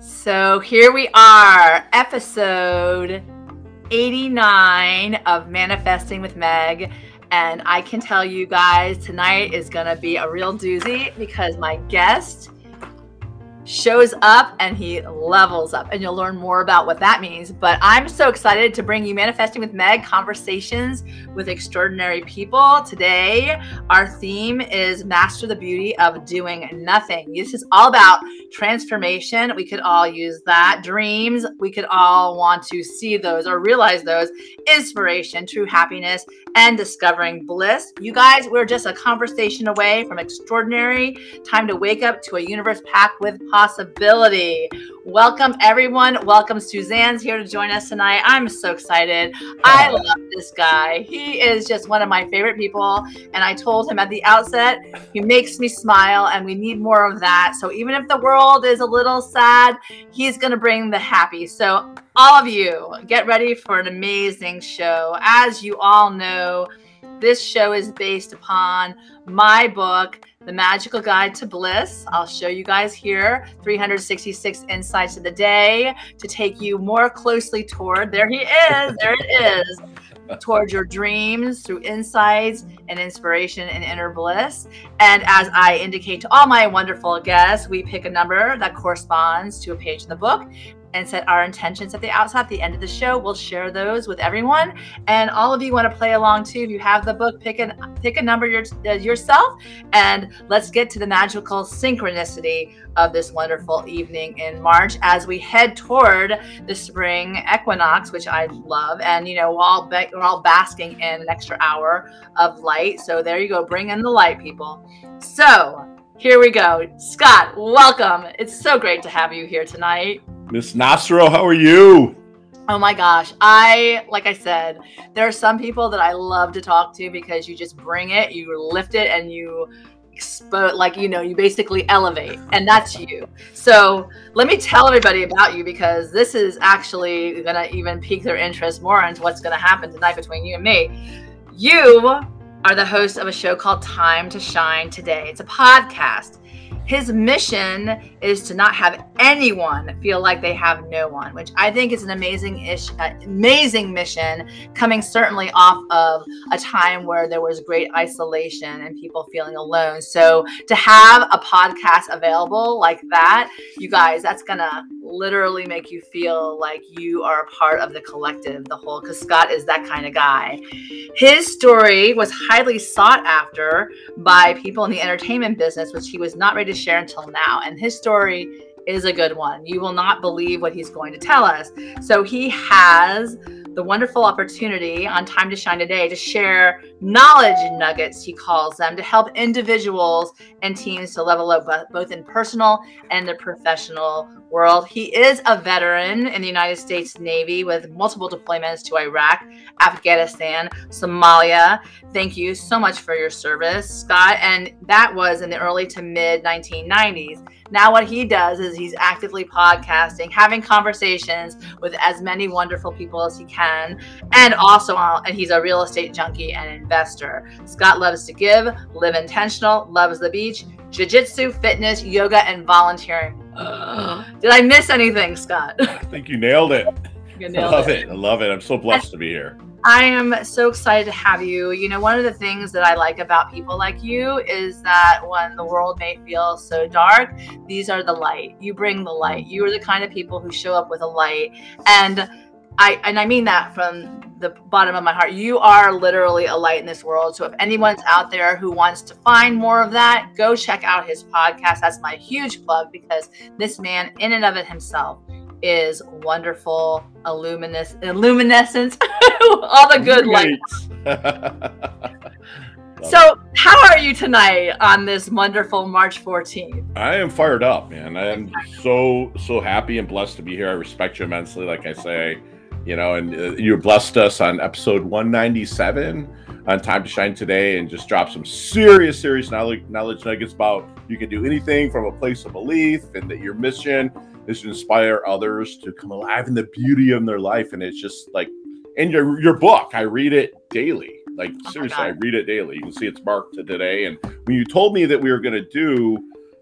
So here we are, episode 89 of Manifesting with Meg. And I can tell you guys, tonight is going to be a real doozy because my guest shows up and he levels up. And you'll learn more about what that means. But i'm so excited to bring you manifesting with meg conversations with extraordinary people. Today our theme is master the beauty of doing nothing. This is all about transformation. We could all use that. Dreams we could all want to see those or realize those. Inspiration true happiness and discovering bliss. You guys we're just a conversation away from extraordinary. Time to wake up to a universe packed with possibility. Welcome, everyone. Welcome. Suzanne's here to join us tonight. I'm so excited. I love this guy. He is just one of my favorite people. And I told him at the outset, he makes me smile, and we need more of that. So even if the world is a little sad, he's going to bring the happy. So, all of you, get ready for an amazing show. As you all know, this show is based upon my book, The Magical Guide to Bliss. I'll show you guys here 366 insights of the day to take you more closely toward, there he is, there it is, toward your dreams through insights and inspiration and inner bliss. And as I indicate to all my wonderful guests, we pick a number that corresponds to a page in the book and set our intentions at the outset. At the end of the show, we'll share those with everyone. And all of you want to play along too. If you have the book, pick a pick a number your, uh, yourself, and let's get to the magical synchronicity of this wonderful evening in March as we head toward the spring equinox, which I love. And you know, we're all we're all basking in an extra hour of light. So there you go, bring in the light, people. So. Here we go. Scott, welcome. It's so great to have you here tonight. Miss Nasro, how are you? Oh my gosh. I, like I said, there are some people that I love to talk to because you just bring it, you lift it, and you expose, like, you know, you basically elevate, and that's you. So let me tell everybody about you because this is actually going to even pique their interest more into what's going to happen tonight between you and me. You are the host of a show called Time to Shine Today. It's a podcast his mission is to not have anyone feel like they have no one, which I think is an amazing ish, uh, amazing mission coming certainly off of a time where there was great isolation and people feeling alone. So to have a podcast available like that, you guys, that's gonna literally make you feel like you are a part of the collective, the whole, because Scott is that kind of guy. His story was highly sought after by people in the entertainment business, which he was not ready to share until now. And his story is a good one. You will not believe what he's going to tell us. So he has the wonderful opportunity on Time to Shine today to share knowledge nuggets, he calls them, to help individuals and teams to level up both in personal and the professional world. He is a veteran in the United States Navy with multiple deployments to Iraq, Afghanistan, Somalia. Thank you so much for your service, Scott. And that was in the early to mid 1990s. Now, what he does is he's actively podcasting, having conversations with as many wonderful people as he can, and also, uh, and he's a real estate junkie and investor. Scott loves to give, live intentional, loves the beach, jiu-jitsu, fitness, yoga, and volunteering. Uh, did I miss anything, Scott? I think you nailed it. You nailed I love it. it. I love it. I'm so blessed to be here. I am so excited to have you. You know, one of the things that I like about people like you is that when the world may feel so dark, these are the light. You bring the light. You are the kind of people who show up with a light. And I and I mean that from the bottom of my heart. You are literally a light in this world. So if anyone's out there who wants to find more of that, go check out his podcast. That's my huge plug because this man in and of it himself is wonderful, illuminous, illuminescence, all the good lights. so, how are you tonight on this wonderful March 14th? I am fired up, man. I am so so happy and blessed to be here. I respect you immensely, like I say, you know, and uh, you blessed us on episode 197 on Time to Shine today, and just drop some serious, serious knowledge knowledge nuggets about you can do anything from a place of belief, and that your mission is to inspire others to come alive in the beauty of their life. And it's just like in your your book, I read it daily. Like oh seriously, I read it daily. You can see it's marked to today. And when you told me that we were going to do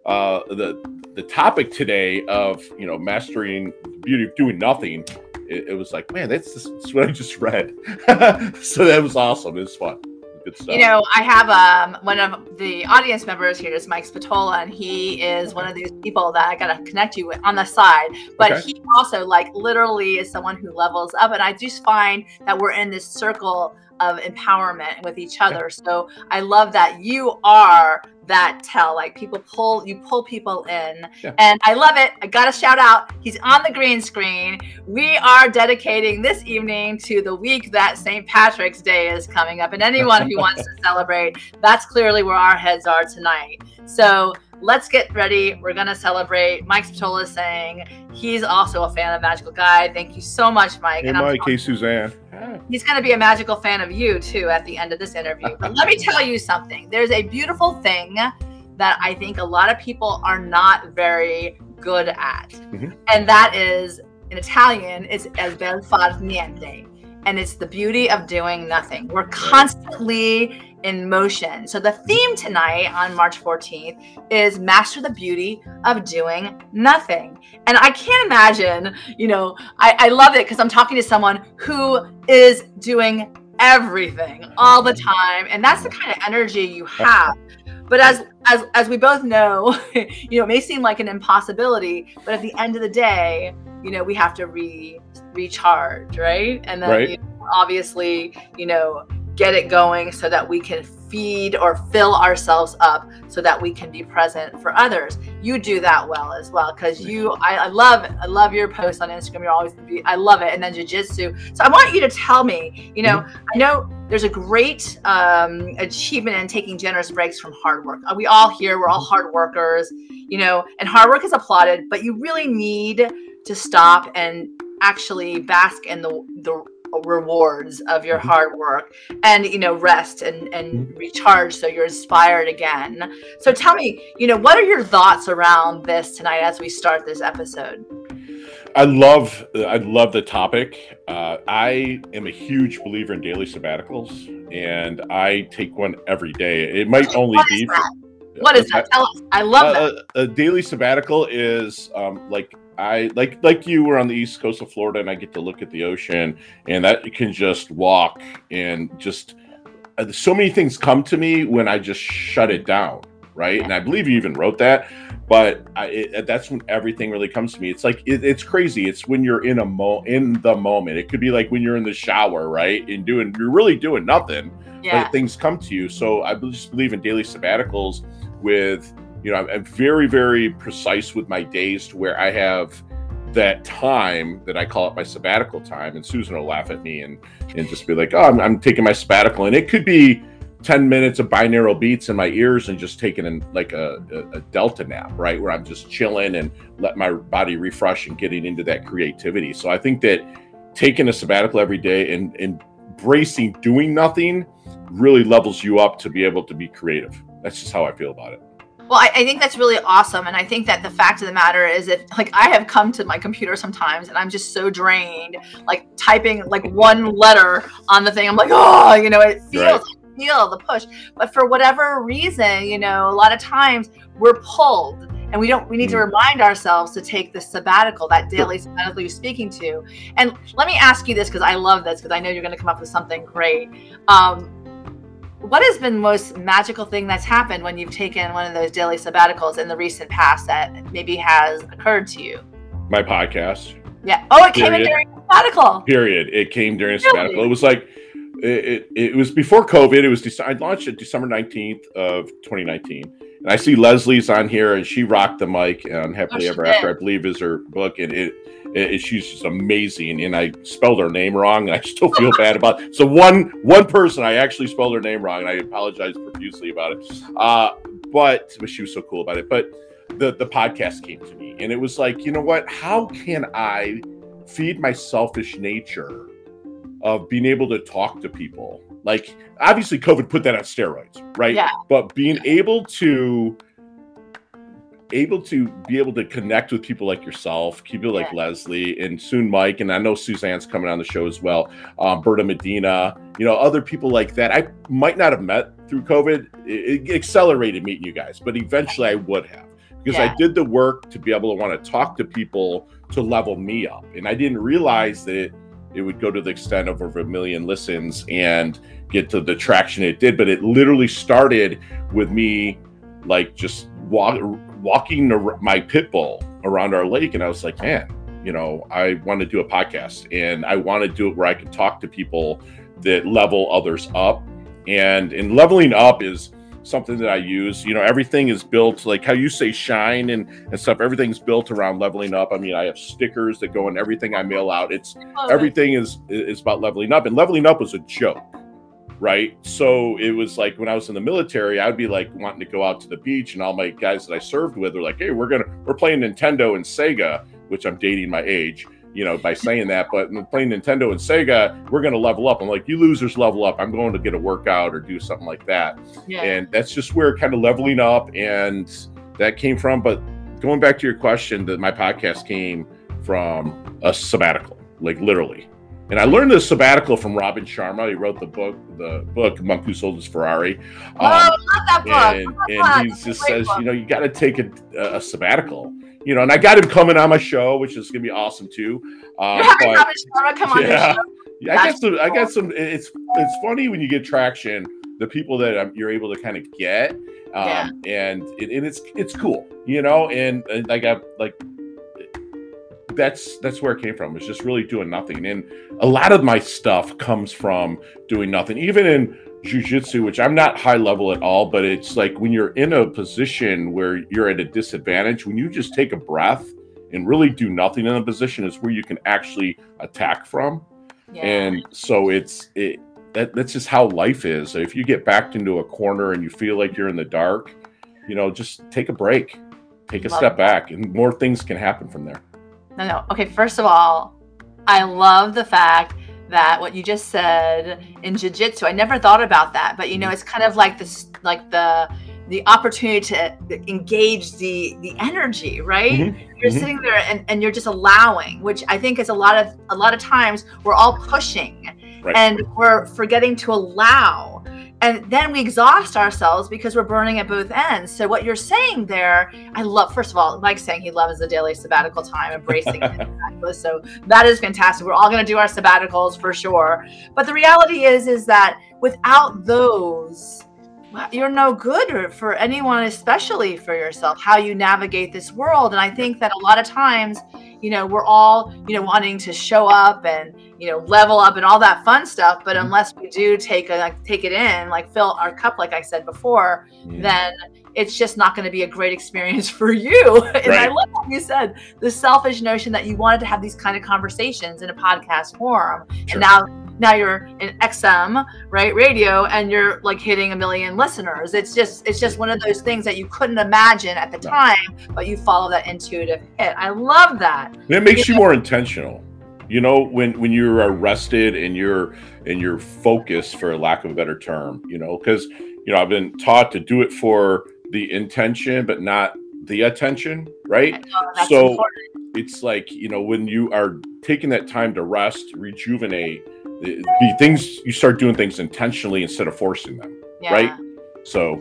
uh, the the topic today of you know mastering the beauty of doing nothing. It, it was like, man, that's, that's what I just read. so that was awesome. It was fun. Good stuff. You know, I have um one of the audience members here is Mike Spatola, and he is one of these people that I gotta connect you with on the side. But Okay. he also like literally is someone who levels up, and I just find that we're in this circle of empowerment with each other. So I love that you are that tell like people pull you pull people in. Yeah. and i love it. I gotta shout out he's on the green screen. We are dedicating this evening to the week that st patrick's day is coming up. And anyone who wants to celebrate that's clearly where our heads are tonight. So let's get ready. We're gonna celebrate. Mike spatola is saying he's also a fan of magical guide. Thank you so much mike. Hey, And Mike. Hey, Suzanne. He's going to be a magical fan of you too at the end of this interview. But let me tell you something. There's a beautiful thing that I think a lot of people are not very good at. Mhm. And that is in Italian, it's el bel far niente. And it's the beauty of doing nothing. We're constantly in motion. So the theme tonight on March 14th is master the beauty of doing nothing. And I can't imagine, you know, I, I love it because I'm talking to someone who is doing everything all the time. And that's the kind of energy you have. But as as as we both know, you know, it may seem like an impossibility, but at the end of the day, you know, we have to re recharge, right? And then Right. you know, obviously, you know, get it going so that we can feed or fill ourselves up so that we can be present for others. You do that well as well because you I, I love I love your posts on Instagram. You're always be, I love it. And then jujitsu. So I want you to tell me, you know, I know there's a great um, achievement in taking generous breaks from hard work. We all here, we're all hard workers, you know, and hard work is applauded, but you really need to stop and actually bask in the the rewards of your Mhm. hard work and you know rest and and recharge so you're inspired again so tell me you know what are your thoughts around this tonight as we start this episode I love I love the topic. Uh, I am a huge believer in daily sabbaticals, and I take one every day. It might only What be. that? what is that tell us i love that Uh, a, a daily sabbatical is um, like I like like you were on the east coast of Florida, and I get to look at the ocean, and that you can just walk and just uh, so many things come to me when I just shut it down, right? And I believe you even wrote that, but I, it, that's when everything really comes to me. It's like it, it's crazy. It's when you're in a mo in the moment. It could be like when you're in the shower, right, and doing you're really doing nothing yeah but things come to you. So I just believe in daily sabbaticals with, you know, I'm, very, very precise with my days to where I have that time that I call it my sabbatical time. And Susan will laugh at me and, and just be like, oh, I'm, I'm taking my sabbatical. And it could be 10 minutes of binaural beats in my ears and just taking in like a, a, a delta nap, right? Where I'm just chilling and let my body refresh and getting into that creativity. So I think that taking a sabbatical every day and, and embracing doing nothing really levels you up to be able to be creative. That's just how I feel about it. Well, I, I think that's really awesome. And I think that the fact of the matter is if like I have come to my computer sometimes and I'm just so drained, like typing like one letter on the thing, I'm like, oh, you know, it feels Right. I feel the push. But for whatever reason, you know, a lot of times we're pulled and we don't we need to Mm. remind ourselves to take the sabbatical, that daily sabbatical you're speaking to. And let me ask you this because I love this because I know you're gonna come up with something great. Um, what has been the most magical thing that's happened when you've taken one of those daily sabbaticals in the recent past that maybe has occurred to you? My podcast, Yeah. Oh, it came in during sabbatical. period. It came during a Really? sabbatical. It was like, it, it, it was before COVID. It was, Dec- I launched it December 19th of 2019. And I see Leslie's on here and she rocked the mic on Happily she Ever did. After, I believe is her book. And it, it, she's just amazing. And I spelled her name wrong and I still feel bad about it. So one, one person, I actually spelled her name wrong and I apologize profusely about it. Uh, but, but she was so cool about it. But the, the podcast came to me and it was like, you know what? How can I feed my selfish nature of being able to talk to people. Like obviously COVID put that on steroids, right? Yeah. But being able to able to be able to connect with people like yourself, people like Leslie and soon Mike, and I know Suzanne's coming on the show as well. Um, Berta Medina, you know, other people like that. I might not have met through COVID. It, it accelerated meeting you guys, but eventually I would have because Yeah. I did the work to be able to want to talk to people to level me up. And I didn't realize that it, it would go to the extent of over a million listens and get to the traction it did. But it literally started with me like just walk, walking my pit bull around our lake. And I was like, man, you know, I want to do a podcast and I want to do it where I can talk to people that level others up. And and leveling up is something that I use. You know, everything is built like how you say shine and, and stuff, everything's built around leveling up. I mean, I have stickers that go in everything I mail out. It's oh, everything is is about leveling up. And leveling up was a joke. Right. So it was like when I was in the military, I'd be like wanting to go out to the beach, and all my guys that I served with were like, Hey, we're gonna we're playing Nintendo and Sega, which I'm dating my age, you know, by saying that, but playing Nintendo and Sega, we're gonna level up. I'm like, you losers level up. I'm going to get a workout or do something like that yeah. and that's just where kind of leveling up and that came from but going back to your question that my podcast came from a sabbatical like literally and i learned this sabbatical from robin sharma he wrote the book the book monk who sold his ferrari oh, I love that book. and, and he just says book. you know you got to take a, a sabbatical you know and i got him coming on my show which is gonna be awesome too um, You're having but- Robin Sharma come on Yeah. show. yeah, I got some. I got some. It's it's funny when you get traction. The people that um, you're able to kind of get, um, Yeah. and it, and it's it's cool, you know. And, and I got like that's that's where it came from. It's just really doing nothing. And a lot of my stuff comes from doing nothing. Even in jujitsu, which I'm not high level at all, but it's like when you're in a position where you're at a disadvantage, when you just take a breath and really do nothing in a position is where you can actually attack from Yeah. and so it's it that that's just how life is if you get backed into a corner and you feel like you're in the dark you know just take a break take a Love step back and more things can happen from there No, no. Okay, first of all, I love the fact that what you just said in jiu-jitsu, I never thought about that, but you know, it's kind of like this like the the opportunity to engage the the energy, right? Mhm, You're mhm. sitting there and, and you're just allowing, which I think is a lot of a lot of times we're all pushing Right. and we're forgetting to allow. And then we exhaust ourselves because we're burning at both ends. So what you're saying there, I love. First of all, Mike's saying he loves the daily sabbatical time, embracing it. So that is fantastic. We're all going to do our sabbaticals for sure. But the reality is, is that without those, you're no good for anyone, especially for yourself. How you navigate this world, and I think that a lot of times, you know, we're all, you know, wanting to show up and you know level up and all that fun stuff. But Mhm. unless we do take a like, take it in, like fill our cup, like I said before, Yeah. then it's just not going to be a great experience for you. and I love what you said, the selfish notion that you wanted to have these kind of conversations in a podcast forum. Sure. And now now you're in XM, right, radio, and you're like hitting a million listeners. It's just it's just one of those things that you couldn't imagine at the No. time, but you follow that intuitive hit. I love that. And it makes you more intentional you know when when you're arrested and you're and you're focused for lack of a better term you know because you know i've been taught to do it for the intention but not the attention right So, important. it's like you know when you are taking that time to rest rejuvenate the, the things you start doing things intentionally instead of forcing them Yeah. right so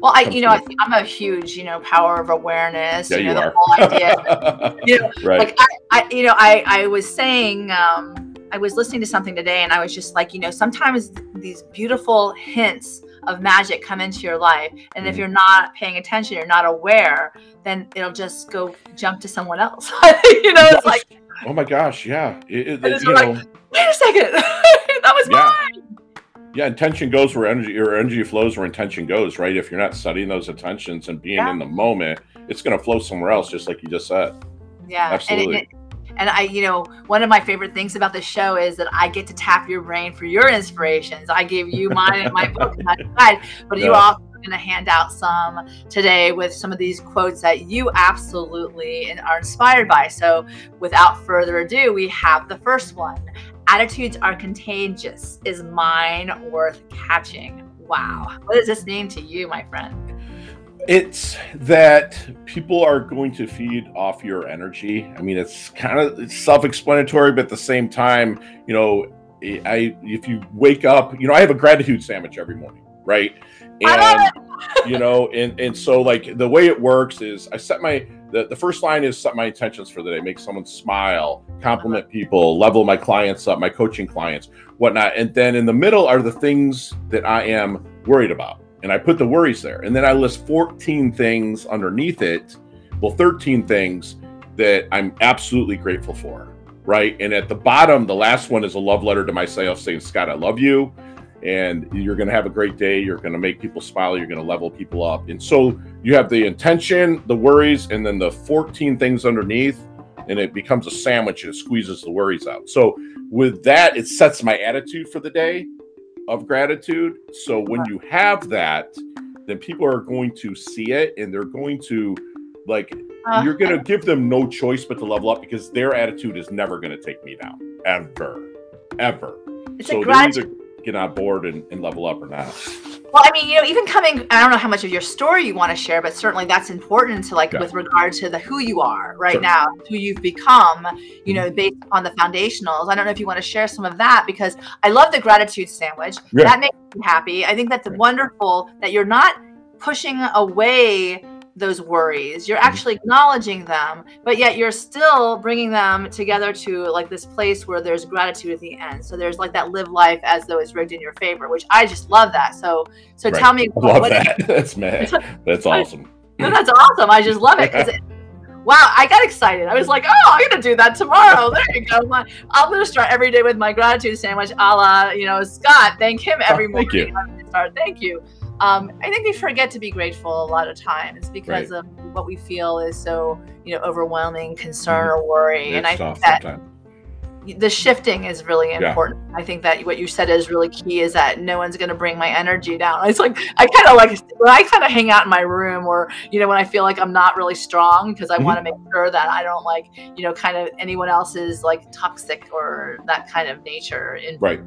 Well, I, you know, I, I'm a huge you know power of awareness. yeah you you know the are whole idea. you know, right like I, I you know i i was saying um i was listening to something today and i was just like you know sometimes these beautiful hints of magic come into your life and if Mhm. you're not paying attention you're not aware then it'll just go jump to someone else you know it's like oh my gosh yeah it, it- you like- wait a second that was Yeah. mine yeah intention goes where energy or energy flows where intention goes right if you're not studying those intentions and being Yeah. in the moment it's going to flow somewhere else just like you just said yeah Absolutely. and, it, and i you know one of my favorite things about the show is that i get to tap your brain for your inspirations i give you mine in my book my guide but you Yeah. also going to hand out some today with some of these quotes that you absolutely are inspired by so without further ado we have the first one attitudes are contagious. Is mine worth catching? Wow. What does this mean to you my friend? It's that people are going to feed off your energy. I mean it's kind of self-explanatory but at the same time you know i if you wake up you know i have a gratitude sandwich every morning right Love you know, and and so like the way it works is I set my the, the first line is set my intentions for the day, make someone smile, compliment people, level my clients up, my coaching clients, whatnot. And then in the middle are the things that I am worried about. And I put the worries there. And then I list 14 things underneath it. Well, 13 things that I'm absolutely grateful for. Right. And at the bottom, the last one is a love letter to myself saying, Scott, I love you and you're going to have a great day. You're going to make people smile. You're going to level people up. And so you have the intention, the worries, and then the 14 things underneath, and it becomes a sandwich and it squeezes the worries out. So with that, it sets my attitude for the day of gratitude. So when you have that, then people are going to see it and they're going to like uh, you're going to give them no choice but to level up because their attitude is never going to take me down ever ever it's so a gratitude get on board and, and level up or not. Well, I mean, you know, even coming, I don't know how much of your story you want to share, but certainly that's important to like yeah. with regard to the who you are right sure. now, who you've become, you know, mm-hmm. based on the foundationals. I don't know if you want to share some of that because I love the gratitude sandwich. Yeah. That makes me happy. I think that's wonderful that you're not pushing away those worries. You're mm-hmm. actually acknowledging them, but yet you're still bringing them together to like this place where there's gratitude at the end. So there's like that live life as though it's rigged in your favor, which I just love that. So, so right. tell me, I love what, that. That's mad. That's awesome. No, that's awesome. I just love it because. wow, I got excited. I was like, oh, I'm gonna do that tomorrow. There you go. My, I'm gonna start every day with my gratitude sandwich, a la you know Scott. Thank him every oh, morning. Thank you. Start. Thank you um, I think we forget to be grateful a lot of times because right. of what we feel is so you know overwhelming concern mm-hmm. or worry. It's and I think that sometimes. the shifting is really important. Yeah. I think that what you said is really key. Is that no one's going to bring my energy down. It's like I kind of like when I kind of hang out in my room, or you know when I feel like I'm not really strong because I mm-hmm. want to make sure that I don't like you know kind of anyone else's like toxic or that kind of nature in right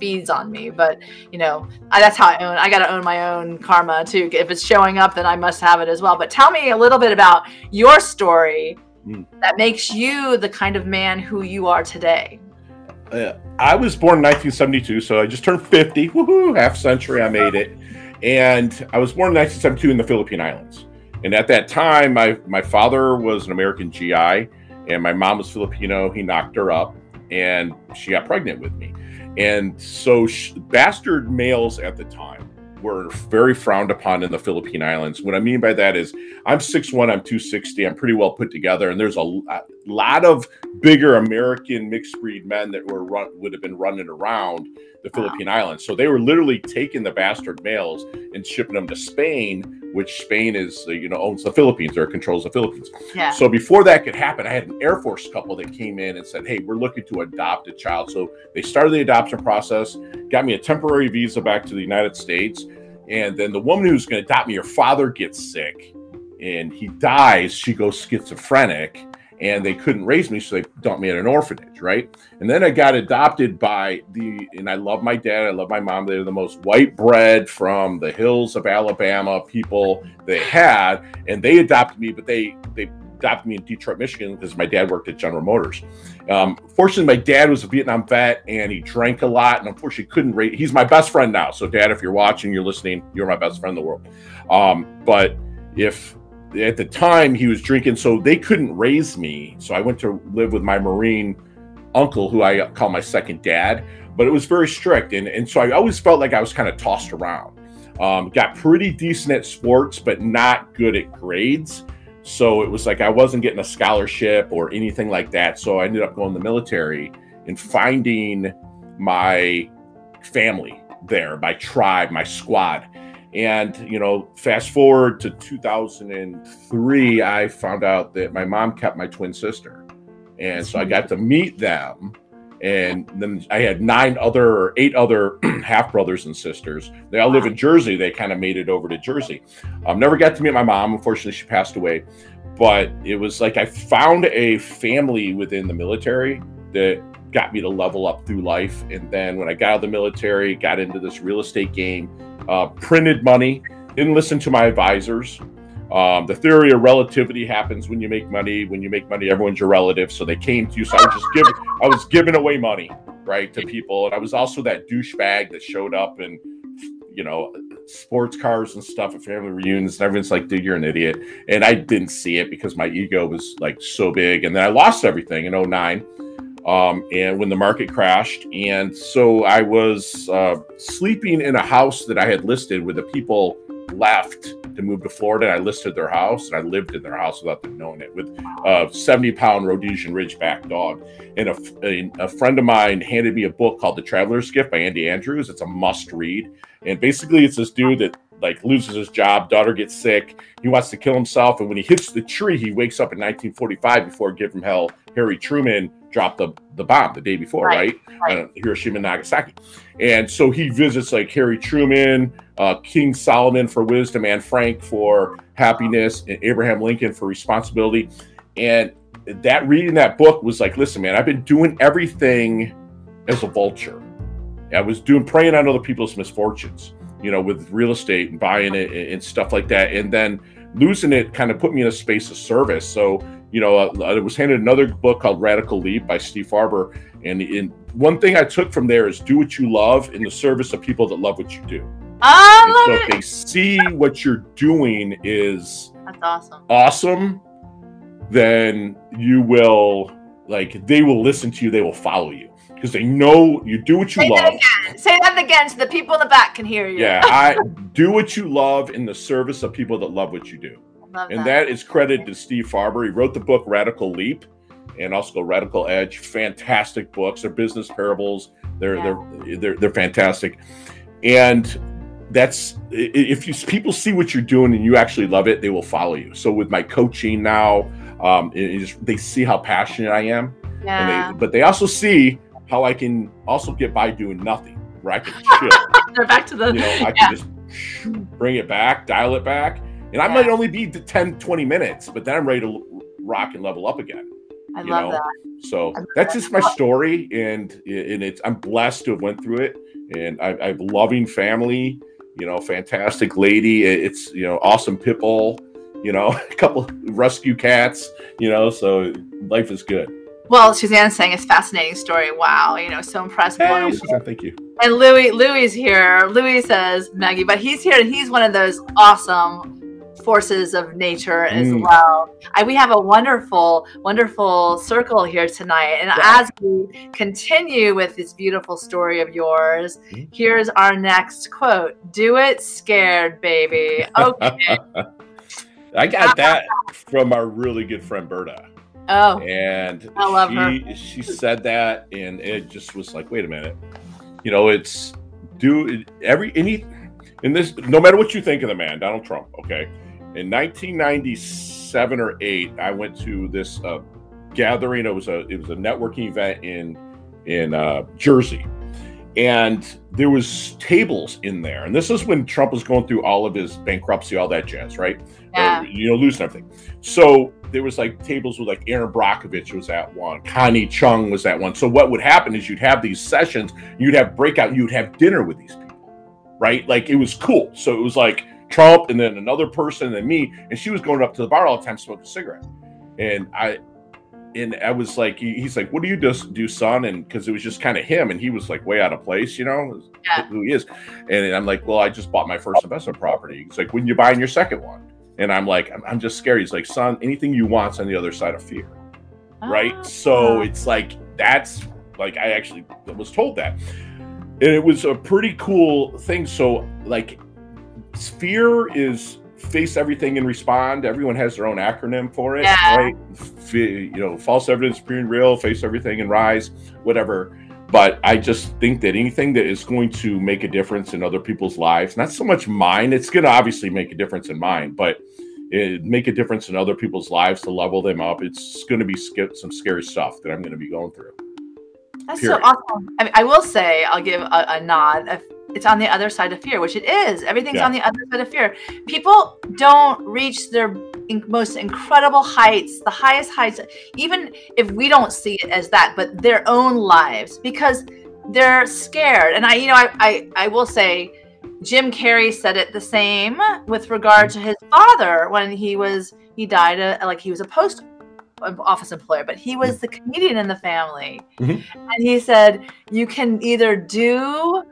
feeds on me. But you know, I, that's how I own. I got to own my own karma too. If it's showing up, then I must have it as well. But tell me a little bit about your story mm. that makes you the kind of man who you are today. Uh, I was born in 1972, so I just turned 50. Woohoo! Half century, I made it. And I was born in 1972 in the Philippine Islands. And at that time, my my father was an American GI, and my mom was Filipino. He knocked her up, and she got pregnant with me. And so, sh- bastard males at the time were very frowned upon in the Philippine Islands. What I mean by that is, I'm 6'1, I'm 260, I'm pretty well put together, and there's a uh, lot of bigger American mixed breed men that were run, would have been running around the Philippine Islands. So they were literally taking the bastard males and shipping them to Spain which Spain is, uh, you know, owns the Philippines or controls the Philippines. Yeah. So before that could happen, I had an Air Force couple that came in and said, "Hey, we're looking to adopt a child." So they started the adoption process, got me a temporary visa back to the United States, and then the woman who's going to adopt me, her father gets sick, and he dies. She goes schizophrenic, and they couldn't raise me, so they dumped me at an orphanage, right? And then I got adopted by the, and I love my dad, I love my mom. They're the most white bread from the hills of Alabama people they had, and they adopted me, but they they adopted me in Detroit, Michigan, because my dad worked at General Motors. Um, fortunately, my dad was a Vietnam vet, and he drank a lot, and unfortunately couldn't rate. He's my best friend now, so Dad, if you're watching, you're listening, you're my best friend in the world. Um, but if at the time he was drinking, so they couldn't raise me. So I went to live with my Marine uncle, who I call my second dad. But it was very strict, and and so I always felt like I was kind of tossed around. Um, got pretty decent at sports, but not good at grades. So it was like I wasn't getting a scholarship or anything like that. So I ended up going to the military and finding my family there, my tribe, my squad. And, you know, fast forward to 2003, I found out that my mom kept my twin sister. And so I got to meet them. And then I had nine other, or eight other half brothers and sisters. They all live in Jersey. They kind of made it over to Jersey. Um, never got to meet my mom. Unfortunately, she passed away. But it was like I found a family within the military that got me to level up through life. And then when I got out of the military, got into this real estate game, uh, printed money, didn't listen to my advisors. Um, the theory of relativity happens when you make money. When you make money, everyone's your relative. So they came to you. So I was just giving, I was giving away money, right, to people. And I was also that douchebag that showed up and, you know, sports cars and stuff at family reunions. And everyone's like, dude, you're an idiot. And I didn't see it because my ego was like so big. And then I lost everything in 09 um, and when the market crashed. And so I was uh, sleeping in a house that I had listed where the people left to move to Florida. I listed their house and I lived in their house without them knowing it with a 70 pound Rhodesian Ridgeback dog. And a, a, a, friend of mine handed me a book called The Traveler's Gift by Andy Andrews. It's a must read. And basically, it's this dude that like loses his job, daughter gets sick, he wants to kill himself, and when he hits the tree, he wakes up in 1945 before Give Him Hell Harry Truman dropped the, the bomb the day before, right? right? Uh, Hiroshima and Nagasaki. And so he visits like Harry Truman, uh, King Solomon for wisdom, and Frank for happiness, and Abraham Lincoln for responsibility. And that reading that book was like, listen, man, I've been doing everything as a vulture. I was doing preying on other people's misfortunes, you know, with real estate and buying it and stuff like that. And then losing it kind of put me in a space of service. So you know, uh, I was handed another book called Radical Leap by Steve Farber. And in, one thing I took from there is do what you love in the service of people that love what you do. I love so if they see what you're doing is that's awesome. Awesome, then you will like they will listen to you, they will follow you because they know you do what you Say love. That again. Say that again so the people in the back can hear you. Yeah, I do what you love in the service of people that love what you do. Love and that. that is credited to Steve Farber. He wrote the book Radical Leap and also Radical Edge. Fantastic books. They're business parables. They're yeah. they're they're they're fantastic. And that's if you people see what you're doing and you actually love it, they will follow you. So with my coaching now, um, just, they see how passionate I am. Yeah. They, but they also see how I can also get by doing nothing, where I can chill. Back to the. You know, I can just bring it back, dial it back, and I might only be 10, 20 minutes, but then I'm ready to rock and level up again. I love know? that. So that's just my story, and and it's I'm blessed to have went through it, and I, I have loving family, you know, fantastic lady. It's you know awesome pit bull, you know, a couple rescue cats, you know. So life is good. Well, Suzanne's saying it's fascinating story. Wow, you know, so impressed. Hey, Suzanne, thank you. And Louis, Louis here. Louis says Maggie, but he's here. And he's one of those awesome forces of nature as mm. well. I, we have a wonderful, wonderful circle here tonight. And as we continue with this beautiful story of yours, mm. here's our next quote Do it scared, baby. Okay. I got that from our really good friend Berta. Oh, and I love she, her. She said that, and it just was like, wait a minute. You know, it's do every any in this. No matter what you think of the man, Donald Trump. Okay, in 1997 or eight, I went to this uh, gathering. It was a it was a networking event in in uh, Jersey, and there was tables in there. And this is when Trump was going through all of his bankruptcy, all that jazz, right? Yeah. Uh, you know, losing everything. So there was like tables with like Erin Brockovich was at one, Connie Chung was at one. So what would happen is you'd have these sessions, you'd have breakout, you'd have dinner with these people, right? Like it was cool. So it was like Trump and then another person and then me. And she was going up to the bar all the time smoking a cigarette. And I and I was like, he's like, what do you just do, son? And because it was just kind of him, and he was like way out of place, you know, yeah. who he is. And I'm like, well, I just bought my first investment property. He's like, when you buying your second one? And I'm like, I'm, I'm just scared. He's like, son, anything you want's on the other side of fear, right? Ah. So it's like that's like I actually was told that, and it was a pretty cool thing. So like Fear is face everything and respond. Everyone has their own acronym for it, yeah. right? F- you know, false evidence, being real, face everything and rise, whatever. But I just think that anything that is going to make a difference in other people's lives, not so much mine, it's going to obviously make a difference in mine, but it make a difference in other people's lives to level them up. It's going to be sc- some scary stuff that I'm going to be going through. That's Period. so awesome. I, mean, I will say, I'll give a, a nod. If it's on the other side of fear, which it is. Everything's yeah. on the other side of fear. People don't reach their in- most incredible heights, the highest heights, even if we don't see it as that, but their own lives because they're scared. And I, you know, I, I, I will say, Jim Carrey said it the same with regard to his father when he was he died a, uh, like he was a post office employer, but he was the comedian in the family. Mm-hmm. And he said, You can either do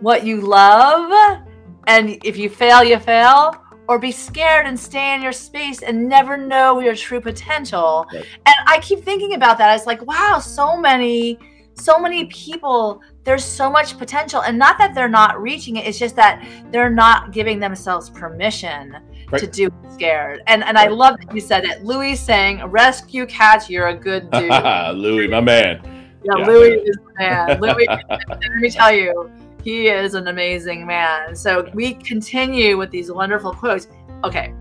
what you love and if you fail, you fail, or be scared and stay in your space and never know your true potential. Right. And I keep thinking about that. I was like, wow, so many, so many people, there's so much potential. And not that they're not reaching it, it's just that they're not giving themselves permission Right. to do it scared. And and I love that you said it. Louis saying, rescue cats, you're a good dude. yeah, Louis, my man. yeah, Louis man. is the man. Louis, let me tell you, he is an amazing man. So we continue with these wonderful quotes. Okay.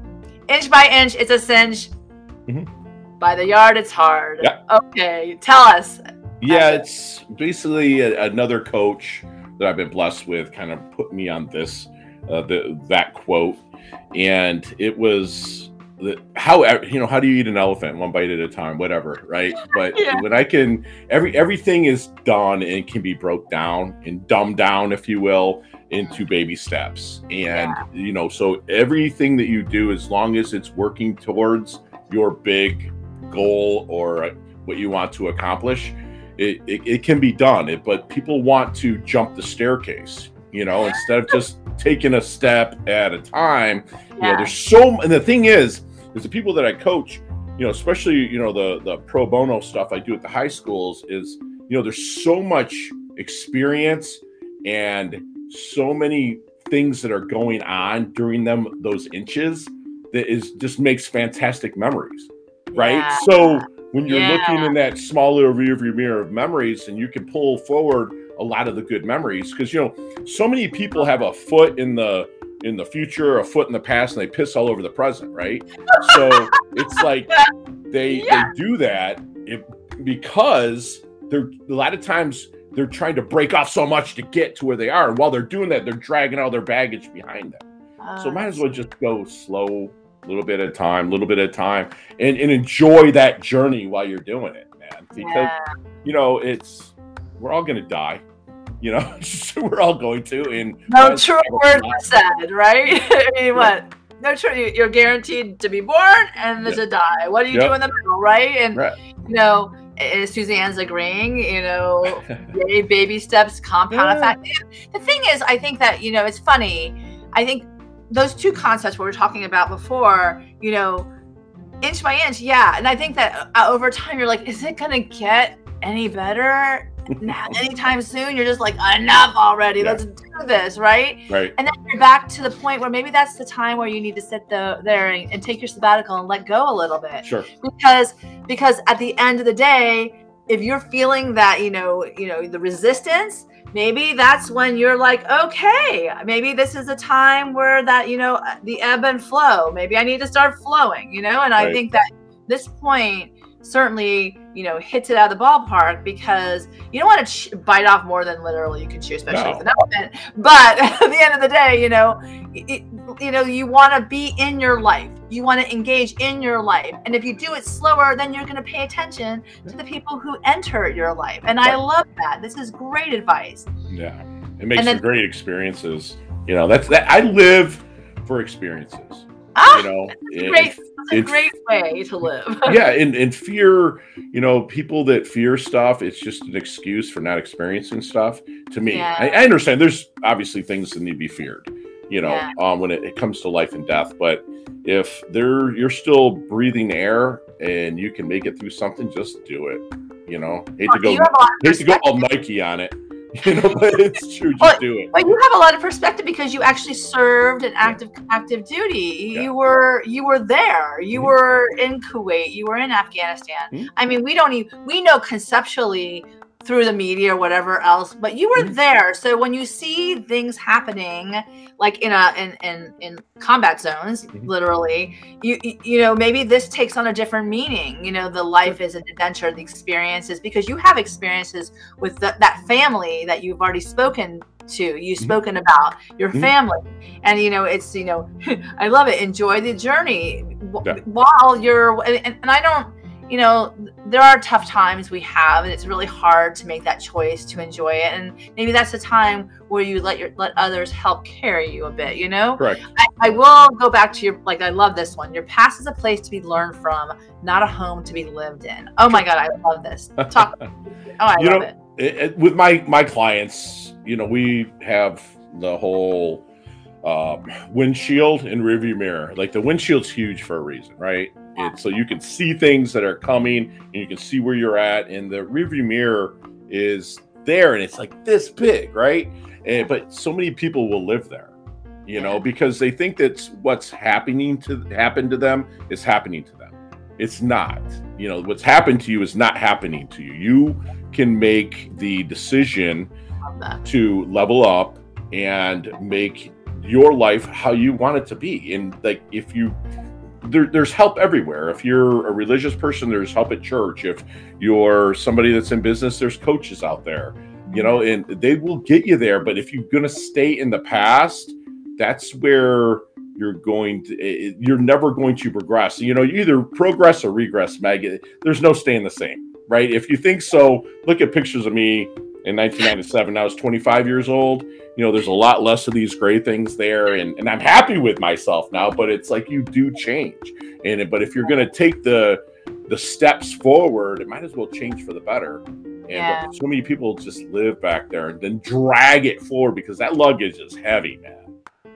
Inch by inch, it's a cinch. Mhm. By the yard, it's hard. Yeah. Okay. Tell us. Yeah, it's basically a, another coach that I've been blessed with kind of put me on this uh, the, that quote, and it was the, how you know how do you eat an elephant? One bite at a time, whatever, right? But Yeah. when I can every everything is done and can be broke down and dumbed down, if you will, into baby steps, and you know so everything that you do, as long as it's working towards your big goal or what you want to accomplish it, it, it can be done it, but people want to jump the staircase you know instead of just taking a step at a time you know Yeah. there's so and the thing is is the people that i coach you know especially you know the the pro bono stuff i do at the high schools is you know there's so much experience and so many things that are going on during them those inches that is just makes fantastic memories right Yeah. so when you're looking in that small little rearview mirror of memories and you can pull forward a lot of the good memories because you know so many people have a foot in the in the future a foot in the past and they piss all over the present right? So it's like they Yeah. they do that it, because they're a lot of times they're trying to break off so much to get to where they are and while they're doing that they're dragging all their baggage behind them. So Uh, might as well just go slow a little bit at a time, a little bit at a time, and, and enjoy that journey while you're doing it, man. Because yeah. you know, it's we're all gonna die. You know, we're all going to. And No true well words not- said, right? I mean, what? No true. you- You're guaranteed to be born and Yeah. to die. What do you Yep. do in the middle, right? And Right. you know, Suzanne's agreeing. You know, yay, baby steps, compound Yeah. effect. The thing is, I think that you know, it's funny. I think those two concepts we were talking about before. You know, inch by inch, yeah. And I think that uh, over time, you're like, is it gonna get any better? Anytime soon, you're just like, enough already. Yeah. Let's do this, right? right. And then you're back to the point where maybe that's the time where you need to sit the, there and, and take your sabbatical and let go a little bit Sure. because because at the end of the day if you're feeling that you know you know the resistance maybe that's when you're like okay maybe this is a time where that you know uh, the ebb and flow. Maybe i need to start flowing you know? And i think that this point certainly you know hits it out of the ballpark because you don't want to ch- bite off more than literally you can chew especially No. with an elephant. But at the end of the day you know it, you know you want to be in your life you want to engage in your life and if you do it slower then you're going to pay attention to the people who enter your life and i love that this is great advice Yeah. It makes then- for great experiences. You know, that's that I live for experiences. ah You know, that's a and- great that's a it's- great way to live yeah, and, and fear, you know, people that fear stuff, it's just an excuse for not experiencing stuff. To me, Yeah. I, I understand there's obviously things that need to be feared, you know, Yeah. um, when it, it comes to life and death. But if they're you're still breathing air and you can make it through something, just do it. You know, hate to go you have a lot of hate to go all. Nike on it, you know, but it's true. Just Well, do it. But you have a lot of perspective because you actually served an active active duty. Yeah. You were you were there. You Mhm. were in Kuwait. You were in Afghanistan. Mhm. I mean, we don't even we know conceptually through the media or whatever else, but you were Mhm. there. So when you see things happening like in a in in, in combat zones, Mhm. literally, you you- know maybe this takes on a different meaning. You know, the life is an adventure, the experiences because you have experiences with the, that family that you've already spoken to you've Mhm. spoken about your Mhm. family and you know it's you know i love it enjoy the journey Yeah. while you're and, and i don't you know there are tough times we have and it's really hard to make that choice to enjoy it and maybe that's the time where you let your let others help carry you a bit you know Correct. I, I will go back to your like i love this one your past is a place to be learned from not a home to be lived in oh my god i love this talk oh i You love know, it it, it- with my my clients, you know, we have the whole um, windshield and rearview mirror. Like the windshield's huge for a reason, right? It's so you can see things that are coming and you can see where you're at. And the rearview mirror is there and it's like this big, right? Eh, and, but so many people will live there, you know, because they think that's what's happening to happen to them is happening to them. It's not. You know, what's happened to you is not happening to you. You can make the decision to level up and make your life how you want it to be. And like if you there, there's help everywhere. If you're a religious person, there's help at church. If you're somebody that's in business, there's coaches out there, you know, and they will get you there. But if you're going to stay in the past, that's where you're going to, eh, eh, you're never going to progress. You know, you either progress or regress, Meg. There's no staying the same, right? If you think so, look at pictures of me in 1997. I was 25 years old. You know, there's a lot less of these gray things there, and, and I'm happy with myself now. But it's like you do change, and but if you're going to take the the steps forward, it might as well change for the better. And yeah. so many people just live back there and then drag it forward because that luggage is heavy, man.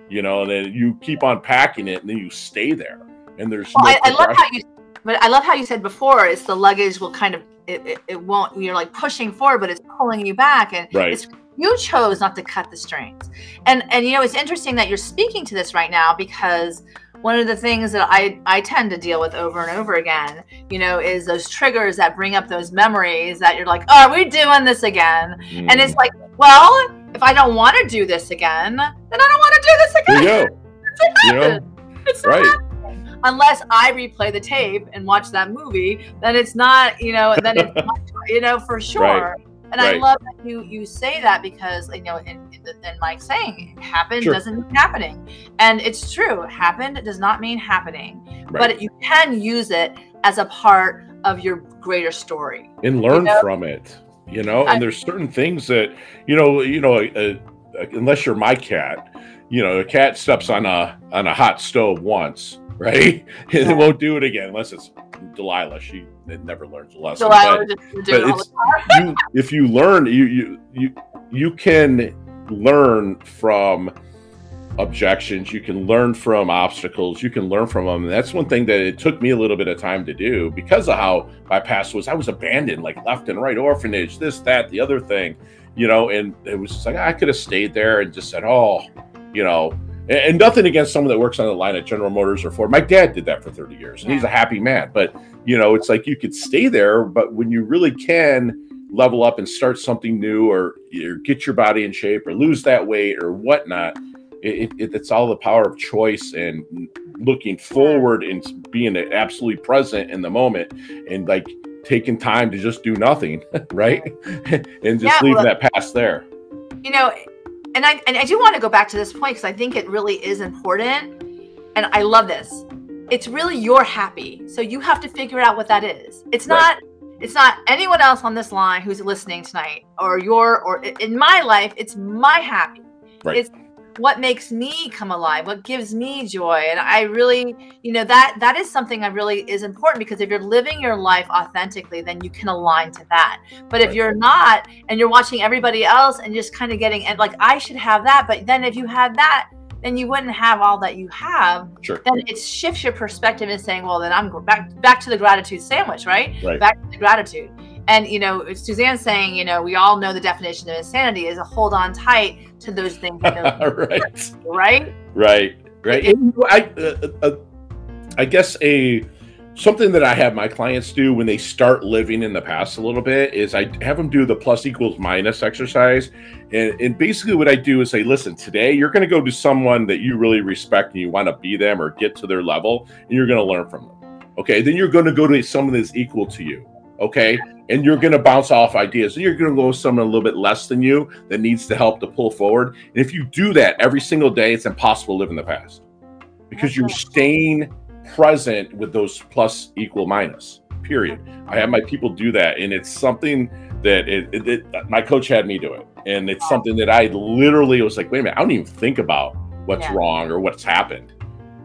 You know, and then you keep on packing it, and then you stay there. And there's well, no I, I love how you, but I love how you said before, is the luggage will kind of it, it, it, won't you're like pushing forward but it's pulling you back and right. it's you chose not to cut the strings and and you know it's interesting that you're speaking to this right now because one of the things that I, I tend to deal with over and over again, you know, is those triggers that bring up those memories that you're like, oh, are we doing this again? Mm. And it's mm. like, well, if I don't want to do this again, then I don't want to do this again. There you go. you know? It's right unless I replay the tape and watch that movie, then it's not, you know, then it's, not, you know, for sure. Right. And right. I love that you you say that because you know, in, in, in Mike saying happened sure. doesn't mean happening, and it's true. Happened does not mean happening, right. but you can use it as a part of your greater story and learn you know? from it. You know, and I, there's certain things that you know, you know, uh, uh, unless you're my cat, you know, a cat steps on a on a hot stove once right? and they won't do it again unless it's Delilah. She never learns a lesson. Delilah but, but you, if you learn, you you you you can learn from objections. You can learn from obstacles. You can learn from them. And that's one thing that it took me a little bit of time to do because of how my past was. I was abandoned, like left and right, orphanage, this, that, the other thing, you know. And it was like I could have stayed there and just said, "Oh, you know." And nothing against someone that works on the line at General Motors or Ford. My dad did that for 30 years and he's a happy man. But, you know, it's like you could stay there, but when you really can level up and start something new or, or get your body in shape or lose that weight or whatnot, it, it, it's all the power of choice and looking forward and being absolutely present in the moment and like taking time to just do nothing, right? and just yeah, leaving well, that past there. You know, and I and I do want to go back to this point because I think it really is important. And I love this. It's really you're happy. So you have to figure out what that is. It's not right. it's not anyone else on this line who's listening tonight or your or in my life, it's my happy. Right. It's what makes me come alive what gives me joy and i really you know that that is something that really is important because if you're living your life authentically then you can align to that but if you're not and you're watching everybody else and just kind of getting and like i should have that but then if you had that then you wouldn't have all that you have. Sure. Then it shifts your perspective and saying, well, then I'm back back to the gratitude sandwich, right? Right. Back to the gratitude. And you know, Suzanne's saying, you know, we all know the definition of insanity is a hold on tight to those things. right. Right. Right. Right. I, uh, uh, I guess a something that I have my clients do when they start living in the past a little bit is I have them do the plus equals minus exercise. And, and basically, what I do is say, listen, today you're going to go to someone that you really respect and you want to be them or get to their level, and you're going to learn from them. Okay. Then you're going to go to someone that's equal to you. Okay and you're going to bounce off ideas. And you're going to go with someone a little bit less than you that needs to help to pull forward. And if you do that every single day, it's impossible to live in the past because you're staying present with those plus equal minus. Period. I have my people do that, and it's something that it, it, it my coach had me do it, and it's something that I literally was like, wait a minute, I don't even think about what's yeah. wrong or what's happened.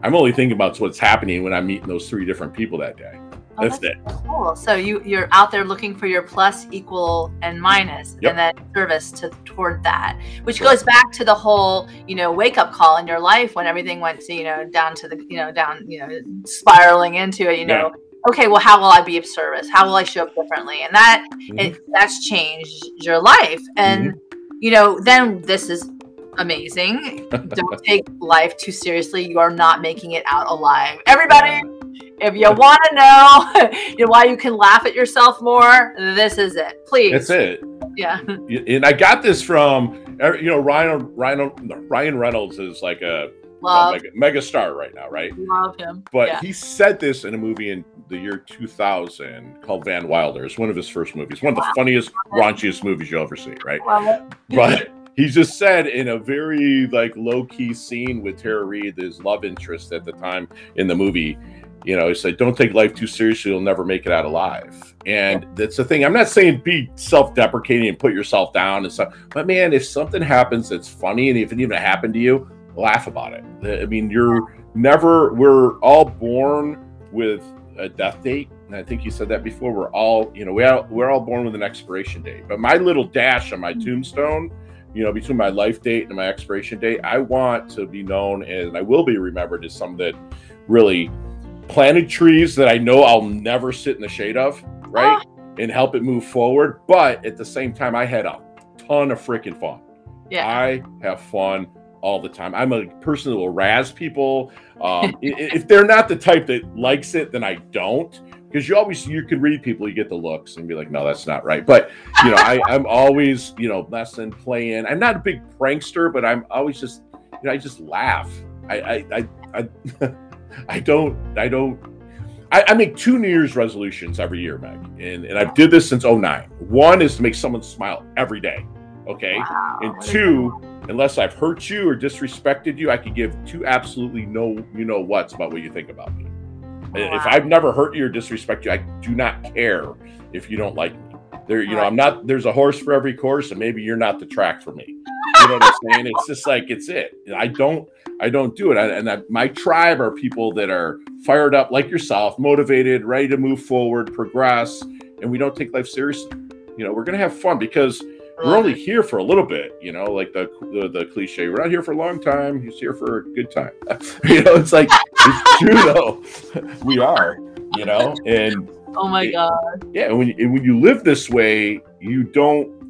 I'm only thinking about what's happening when I'm meeting those three different people that day. Oh, that's, that's, it. Cool. So you you're out there looking for your plus, equal, and minus, yep. and then service to toward that, which goes back to the whole you know wake up call in your life when everything went to you know down to the you know down you know spiraling into it. You know, yeah. okay, well, how will I be of service? How will I show up differently? And that mm-hmm. it, that's changed your life. And mm-hmm. you know, then this is amazing. Don't take life too seriously. You are not making it out alive. Everybody if you want to know why you can laugh at yourself more, this is it. Please. That's it. Yeah. And I got this from you know Ryan Ryan Ryan Reynolds is like a Love. mega, mega star right now, right? Love him. But yeah. he said this in a movie in the year 2000 called Van Wilder. It's one of his first movies. One of the funniest, raunchiest movies you'll ever see, right? But he just said in a very like low key scene with Tara Reid, his love interest at the time in the movie, you know, he said, don't take life too seriously. You'll never make it out alive. And that's the thing. I'm not saying be self deprecating and put yourself down and stuff. But man, if something happens that's funny and if it even happened to you, laugh about it. I mean, you're never, we're all born with a death date. And I think you said that before. We're all, you know, we all, we're all born with an expiration date. But my little dash on my mm-hmm. tombstone, you know, between my life date and my expiration date, I want to be known and I will be remembered as some that really planted trees that I know I'll never sit in the shade of, right? Ah. And help it move forward. But at the same time, I had a ton of freaking fun. Yeah. I have fun all the time. I'm a person that will razz people. Um, if they're not the type that likes it, then I don't. Because you always you can read people, you get the looks and be like, no, that's not right. But you know, I, I'm always you know lesson playing. I'm not a big prankster, but I'm always just you know I just laugh. I I I, I I don't, I don't, I, I, make two New Year's resolutions every year, Meg. And, and I've did this since 09. One is to make someone smile every day. Okay. Wow. And two, unless I've hurt you or disrespected you, I could give two absolutely no, you know what's about what you think about me. Wow. If I've never hurt you or disrespect you, I do not care if you don't like me. There, you know, I'm not. There's a horse for every course, and maybe you're not the track for me. You know what I'm saying? It's just like it's it. I don't. I don't do it. I, and I, my tribe are people that are fired up, like yourself, motivated, ready to move forward, progress, and we don't take life seriously. You know, we're gonna have fun because we're only here for a little bit. You know, like the the, the cliche. We're not here for a long time. He's here for a good time. you know, it's like it's true though. we are. You know, and oh my god. Yeah, and when and when you live this way, you don't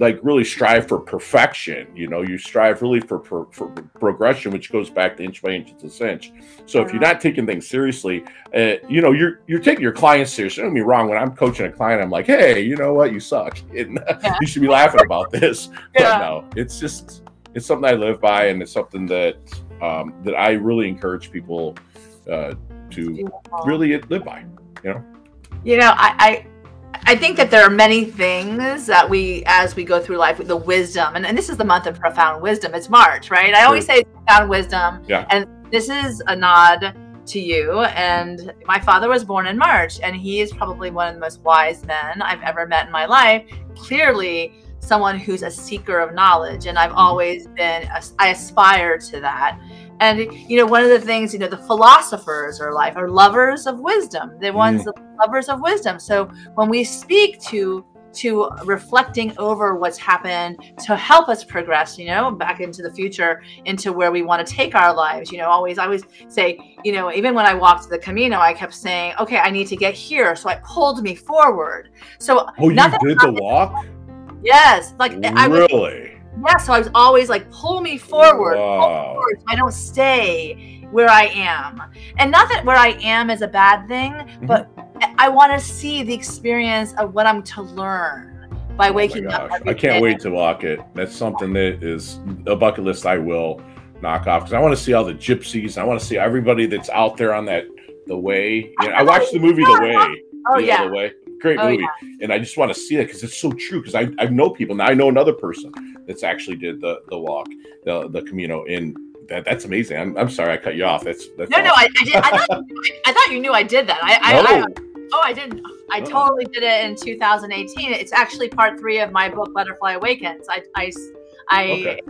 like really strive for perfection. You know, you strive really for, for, for progression, which goes back to inch by inch to cinch. So if you're not taking things seriously, uh, you know, you're you're taking your clients seriously. Don't get me wrong. When I'm coaching a client, I'm like, hey, you know what, you suck, and yeah. you should be laughing about this. Yeah. But no, it's just it's something I live by, and it's something that um, that I really encourage people uh, to really live by. You know. You know, I, I I think that there are many things that we, as we go through life, with the wisdom, and, and this is the month of profound wisdom. It's March, right? I always say profound wisdom. Yeah. And this is a nod to you. And my father was born in March, and he is probably one of the most wise men I've ever met in my life. Clearly, someone who's a seeker of knowledge. And I've mm-hmm. always been, I aspire to that. And you know, one of the things, you know, the philosophers are like are lovers of wisdom. The ones mm. lovers of wisdom. So when we speak to to reflecting over what's happened to help us progress, you know, back into the future, into where we want to take our lives. You know, always, I always say, you know, even when I walked the Camino, I kept saying, okay, I need to get here. So I pulled me forward. So, oh, you did the walk? Yes. Like, really? I was, yeah, so I was always like, pull me forward, pull forward so I don't stay where I am. And not that where I am is a bad thing, mm-hmm. but I want to see the experience of what I'm to learn by oh waking oh up. I can't day. wait to walk it. That's something that is a bucket list I will knock off because I want to see all the gypsies. I want to see everybody that's out there on that the way. You know, I watched the movie The Way. Oh yeah. The Way. Great movie. Oh, yeah. And I just want to see it because it's so true. Because I, I know people now. I know another person that's actually did the the walk, the the Camino in that, that's amazing. I'm, I'm sorry I cut you off. That's, that's no, awesome. no. I, I, did, I, thought, I thought you knew I did that. I, I, no. I oh, I didn't. I no. totally did it in 2018. It's actually part three of my book, Butterfly Awakens. I, I, I, okay.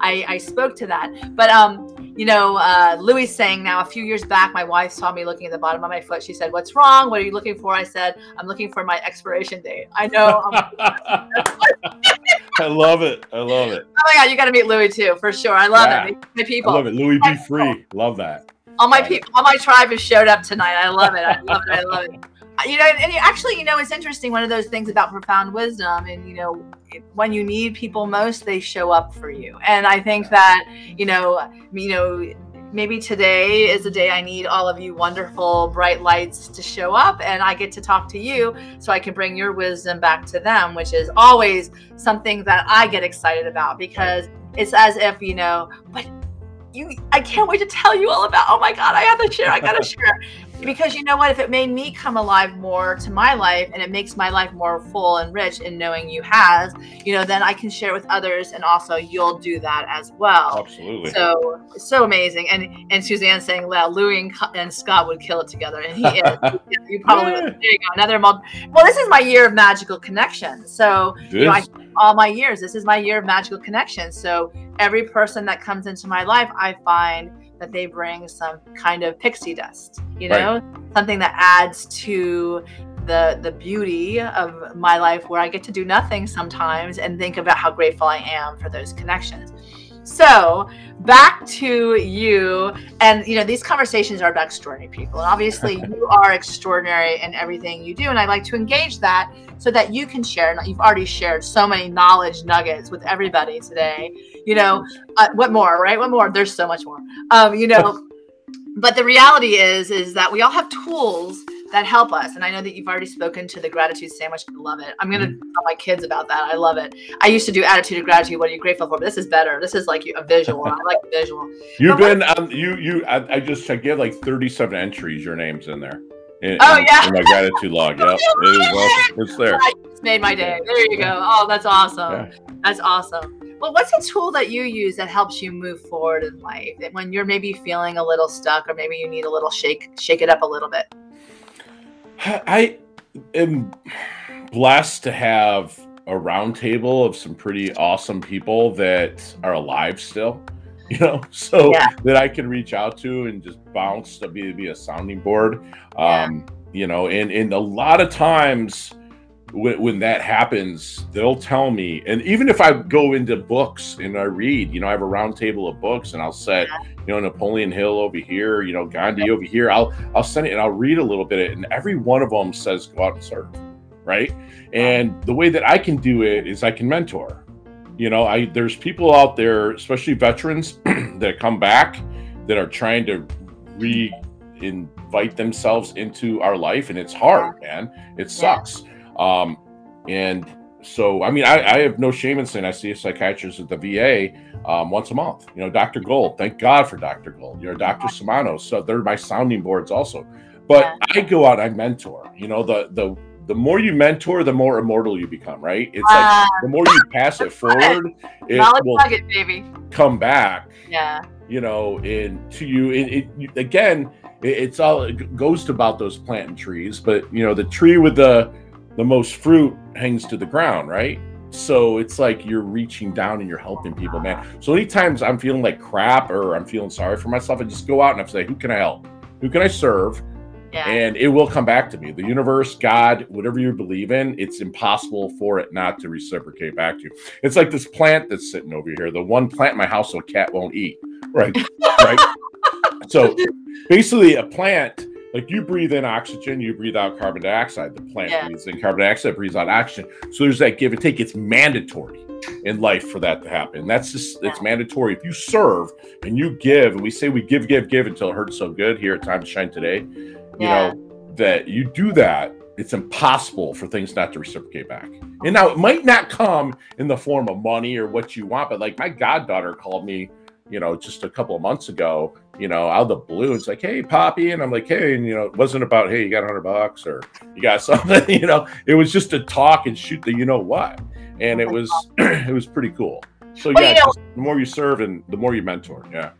I, I spoke to that. But um, you know, uh, Louis saying now a few years back, my wife saw me looking at the bottom of my foot. She said, "What's wrong? What are you looking for?" I said, "I'm looking for my expiration date." I know. I love it. I love it. Oh my god, you got to meet Louis too, for sure. I love Yeah. it. My people. I love it. Louis be free. Love that. All my people, all my tribe has showed up tonight. I love it. I love it. I love it. You know, and you, actually, you know, it's interesting. One of those things about profound wisdom, and you know, when you need people most, they show up for you. And I think that, you know, you know, maybe today is the day I need all of you wonderful bright lights to show up, and I get to talk to you, so I can bring your wisdom back to them, which is always something that I get excited about because it's as if you know, but you I can't wait to tell you all about. Oh my god, I have to share. I got to share. Because you know what, if it made me come alive more to my life and it makes my life more full and rich in knowing you has, you know, then I can share with others and also you'll do that as well. Absolutely. So so amazing, and and Suzanne saying, "Well, Louis and, and Scott would kill it together," and he is. you probably Yeah. would. There you go, another Well, this is my year of magical connection. So you know, I all my years. This is my year of magical connection. So every person that comes into my life, I find that they bring some kind of pixie dust, you Right. know, something that adds to the the beauty of my life where I get to do nothing sometimes and think about how grateful I am for those connections. So back to you, and you know these conversations are about extraordinary people, and obviously you are extraordinary in everything you do, and I like to engage that so that you can share. And you've already shared so many knowledge nuggets with everybody today. You know, uh, what more, right? What more? There's so much more. Um, you know, but the reality is, is that we all have tools that help us. And I know that you've already spoken to the gratitude sandwich. I love it. I'm gonna tell my kids about that. I love it. I used to do attitude of gratitude. What are you grateful for? But this is better. This is like a visual. I like the visual. You've But been um, you you I, I just. You have like 37 entries. Your name's in there. In, Oh, in- yeah. In my gratitude log. Yep. It is awesome. It's there. It's made my day. There you go. Oh, that's awesome. Yeah. That's awesome. Well, what's a tool that you use that helps you move forward in life That when you're maybe feeling a little stuck or maybe you need a little shake, shake it up a little bit? I am blessed to have a round table of some pretty awesome people that are alive still, you know, so Yeah. that I can reach out to and just bounce to be, be a sounding board. Yeah. Um, you know, and, and a lot of times when, when that happens, they'll tell me, and even if I go into books and I read, you know, I have a round table of books and I'll set, you know, Napoleon Hill over here, you know, Gandhi over here. I'll I'll send it and I'll read a little bit of it, and every one of them says go out and serve, right? And the way that I can do it is I can mentor. You know, I there's people out there, especially veterans, that come back that are trying to re invite themselves into our life, and it's hard, man. It sucks. Um, and so, I mean, I, I have no shame in saying I see a psychiatrist at the VA um, once a month. You know, Dr. Gold. Thank God for Dr. Gold. You know, Dr. Samano. So they're my sounding boards also. But I go out, I mentor. You know, the the the more you mentor, the more immortal you become. Right? It's like Ah, the more you pass it forward, it knowledge will nugget, baby. come back Yeah. you know, in to you. It, it again, it, it's all it goes to about those planting trees, but you know, the tree with the the most fruit hangs to the ground, right? So it's like you're reaching down and you're helping people, man. So many times I'm feeling like crap or I'm feeling sorry for myself, I just go out and I say, who can I help? Who can I serve? Yeah. And it will come back to me. The universe, God, whatever you believe in, it's impossible for it not to reciprocate back to you. It's like this plant that's sitting over here. The one plant in my house a cat won't eat. Right. right. So basically, a plant, like you breathe in oxygen, you breathe out carbon dioxide. The plant Yeah. breathes in carbon dioxide, breathes out oxygen. So there's that give and take. It's mandatory in life for that to happen. That's just, it's mandatory. If you serve and you give, and we say we give, give, give until it hurts so good here at Time to Shine today, you Yeah. know, that you do that, it's impossible for things not to reciprocate back. And now it might not come in the form of money or what you want, but like my goddaughter called me, you know, just a couple of months ago, you know, out of the blue. It's like, hey, Poppy. And I'm like, hey, and you know, it wasn't about, hey, you got a hundred bucks or you got something, you know, it was just to talk and shoot the you know what. And it was it was pretty cool. So Well, yeah, you know- the more you serve and the more you mentor. Yeah.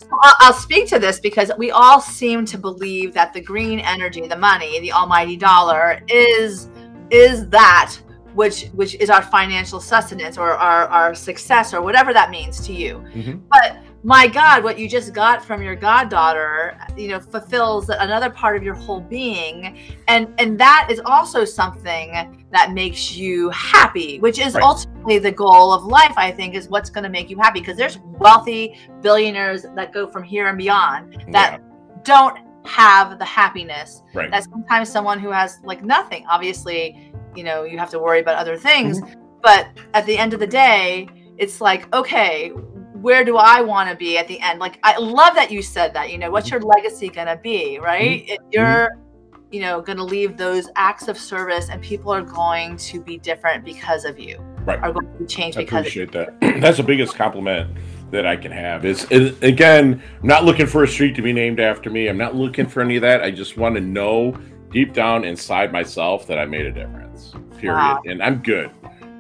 I'll, speak to this because we all seem to believe that the green energy, the money, the almighty dollar is is that which which is our financial sustenance or our, our success or whatever that means to you. Mhm. But my God, what you just got from your goddaughter, you know, fulfills another part of your whole being. And and that is also something that makes you happy, which is right. ultimately the goal of life, I think, is what's going to make you happy. Because there's wealthy billionaires that go from here and beyond that yeah. don't have the happiness right. that sometimes someone who has like nothing, obviously, you know, you have to worry about other things. Mm-hmm. But at the end of the day, it's like, okay, where do I want to be at the end? Like, I love that you said that. You know, what's your legacy going to be, right? Mm-hmm. If you're, you know, going to leave those acts of service and people are going to be different because of you, right? Are going to change I because appreciate that. That's the biggest compliment that I can have. Is, is again, I'm not looking for a street to be named after me. I'm not looking for any of that. I just want to know deep down inside myself that I made a difference. Period. Wow. And I'm good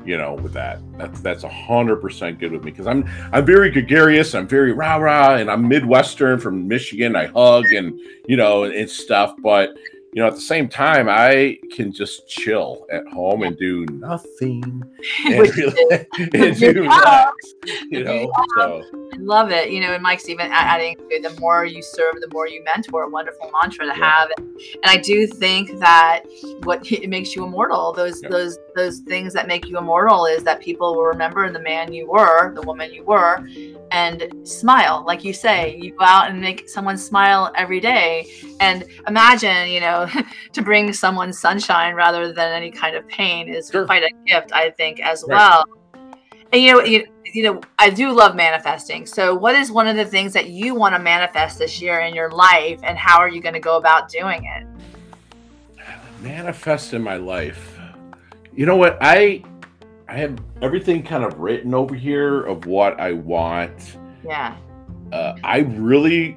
you know, with that. That's that's a hundred percent good with me because I'm I'm very gregarious. I'm very rah rah, and I'm Midwestern from Michigan. I hug and you know and stuff, but you know, at the same time, I can just chill at home and do nothing and, really, and do relax, you know. So. I love it. You know, and Mike's even adding the more you serve, the more you mentor. A wonderful mantra to yeah. have. And I do think that what it makes you immortal, those yeah. those those things that make you immortal, is that people will remember the man you were, the woman you were, and smile. Like you say, you go out and make someone smile every day. And imagine, you know, to bring someone sunshine rather than any kind of pain is sure. quite a gift, I think, as right. well. And you know, you, you know, I do love manifesting. So, what is one of the things that you want to manifest this year in your life, and how are you going to go about doing it? Manifest in my life. You know what? I I have everything kind of written over here of what I want. Yeah. Uh, I really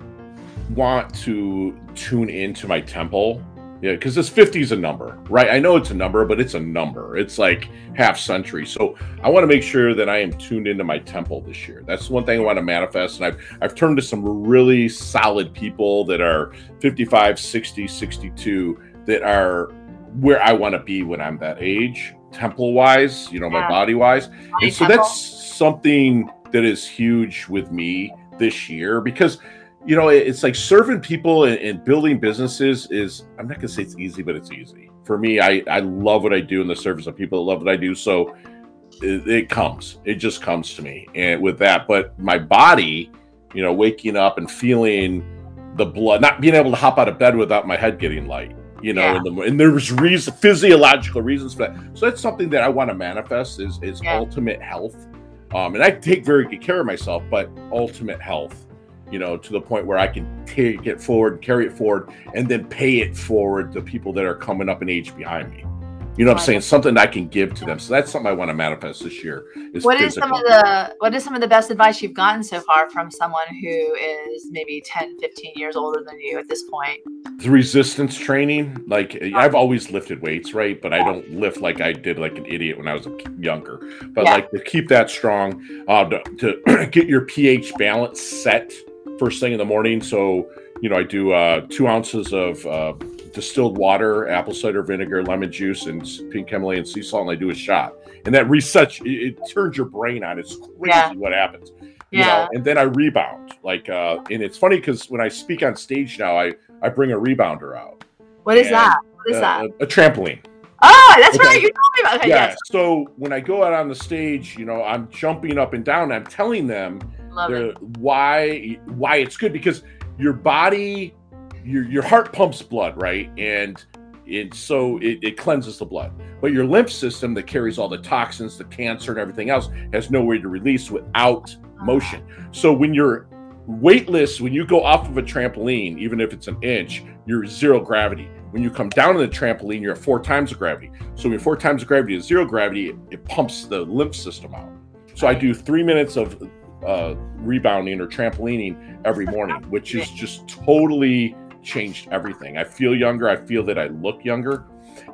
want to tune into my temple yeah, because this 50 is a number, right? I know it's a number, but it's a number. It's like half century. So I want to make sure that I am tuned into my temple this year. That's one thing I want to manifest. And I've, I've turned to some really solid people that are 55, 60, 62 that are where I want to be when I'm that age, temple wise, you know, yeah. my body wise. And so that's something that is huge with me this year because you know, it's like serving people and, and, building businesses is, I'm not going to say it's easy, but it's easy. For me, I, I love what I do in the service of people that love what I do. So it, it comes, it just comes to me. And with that, but my body, you know, waking up and feeling the blood, not being able to hop out of bed without my head getting light, you know, yeah. the, and there's reason, physiological reasons for that. So that's something that I want to manifest is, is yeah. ultimate health. Um, and I take very good care of myself, but ultimate health you know, to the point where I can take it forward, carry it forward, and then pay it forward to people that are coming up in age behind me. You know what I'm saying? Something I can give to them. So that's something I want to manifest this year. Is what is some of the what is some of the best advice you've gotten so far from someone who is maybe 10, 15 years older than you at this point? The resistance training. Like I've always lifted weights, right? But I don't lift like I did like an idiot when I was younger. But yeah. like to keep that strong, uh, to, to get your pH balance set first thing in the morning. So, you know, I do uh, two ounces of uh, distilled water, apple cider vinegar, lemon juice, and pink Himalayan sea salt, and I do a shot. And that resets, it, it turns your brain on. It's crazy yeah. what happens. You yeah. Know? And then I rebound. Like, uh, and it's funny because when I speak on stage now, I, I bring a rebounder out. What is and, that? What is that? A, a trampoline. Oh, that's okay. right. You told me about. Okay, yeah. Yes. So when I go out on the stage, you know, I'm jumping up and down. I'm telling them why why it's good because your body, your your heart pumps blood, right, and and so it, it cleanses the blood. But your lymph system that carries all the toxins, the cancer, and everything else has no way to release without ah. motion. So when you're weightless, when you go off of a trampoline, even if it's an inch, you're zero gravity. When you come down on the trampoline, you're at four times the gravity. So when four times the gravity is zero gravity, it, it pumps the lymph system out. So I do three minutes of uh, rebounding or trampolining every morning, which is just totally changed everything. I feel younger. I feel that I look younger,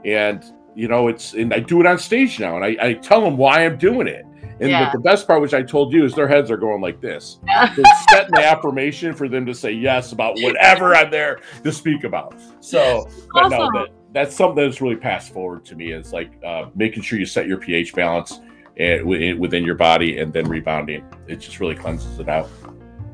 and you know, it's and I do it on stage now, and I, I tell them why I'm doing it. And yeah. the best part, which I told you, is their heads are going like this. They're setting the affirmation for them to say yes about whatever I'm there to speak about. So, but no, that, that's something that's really passed forward to me. Is like uh, making sure you set your pH balance and within your body and then rebounding. It just really cleanses it out.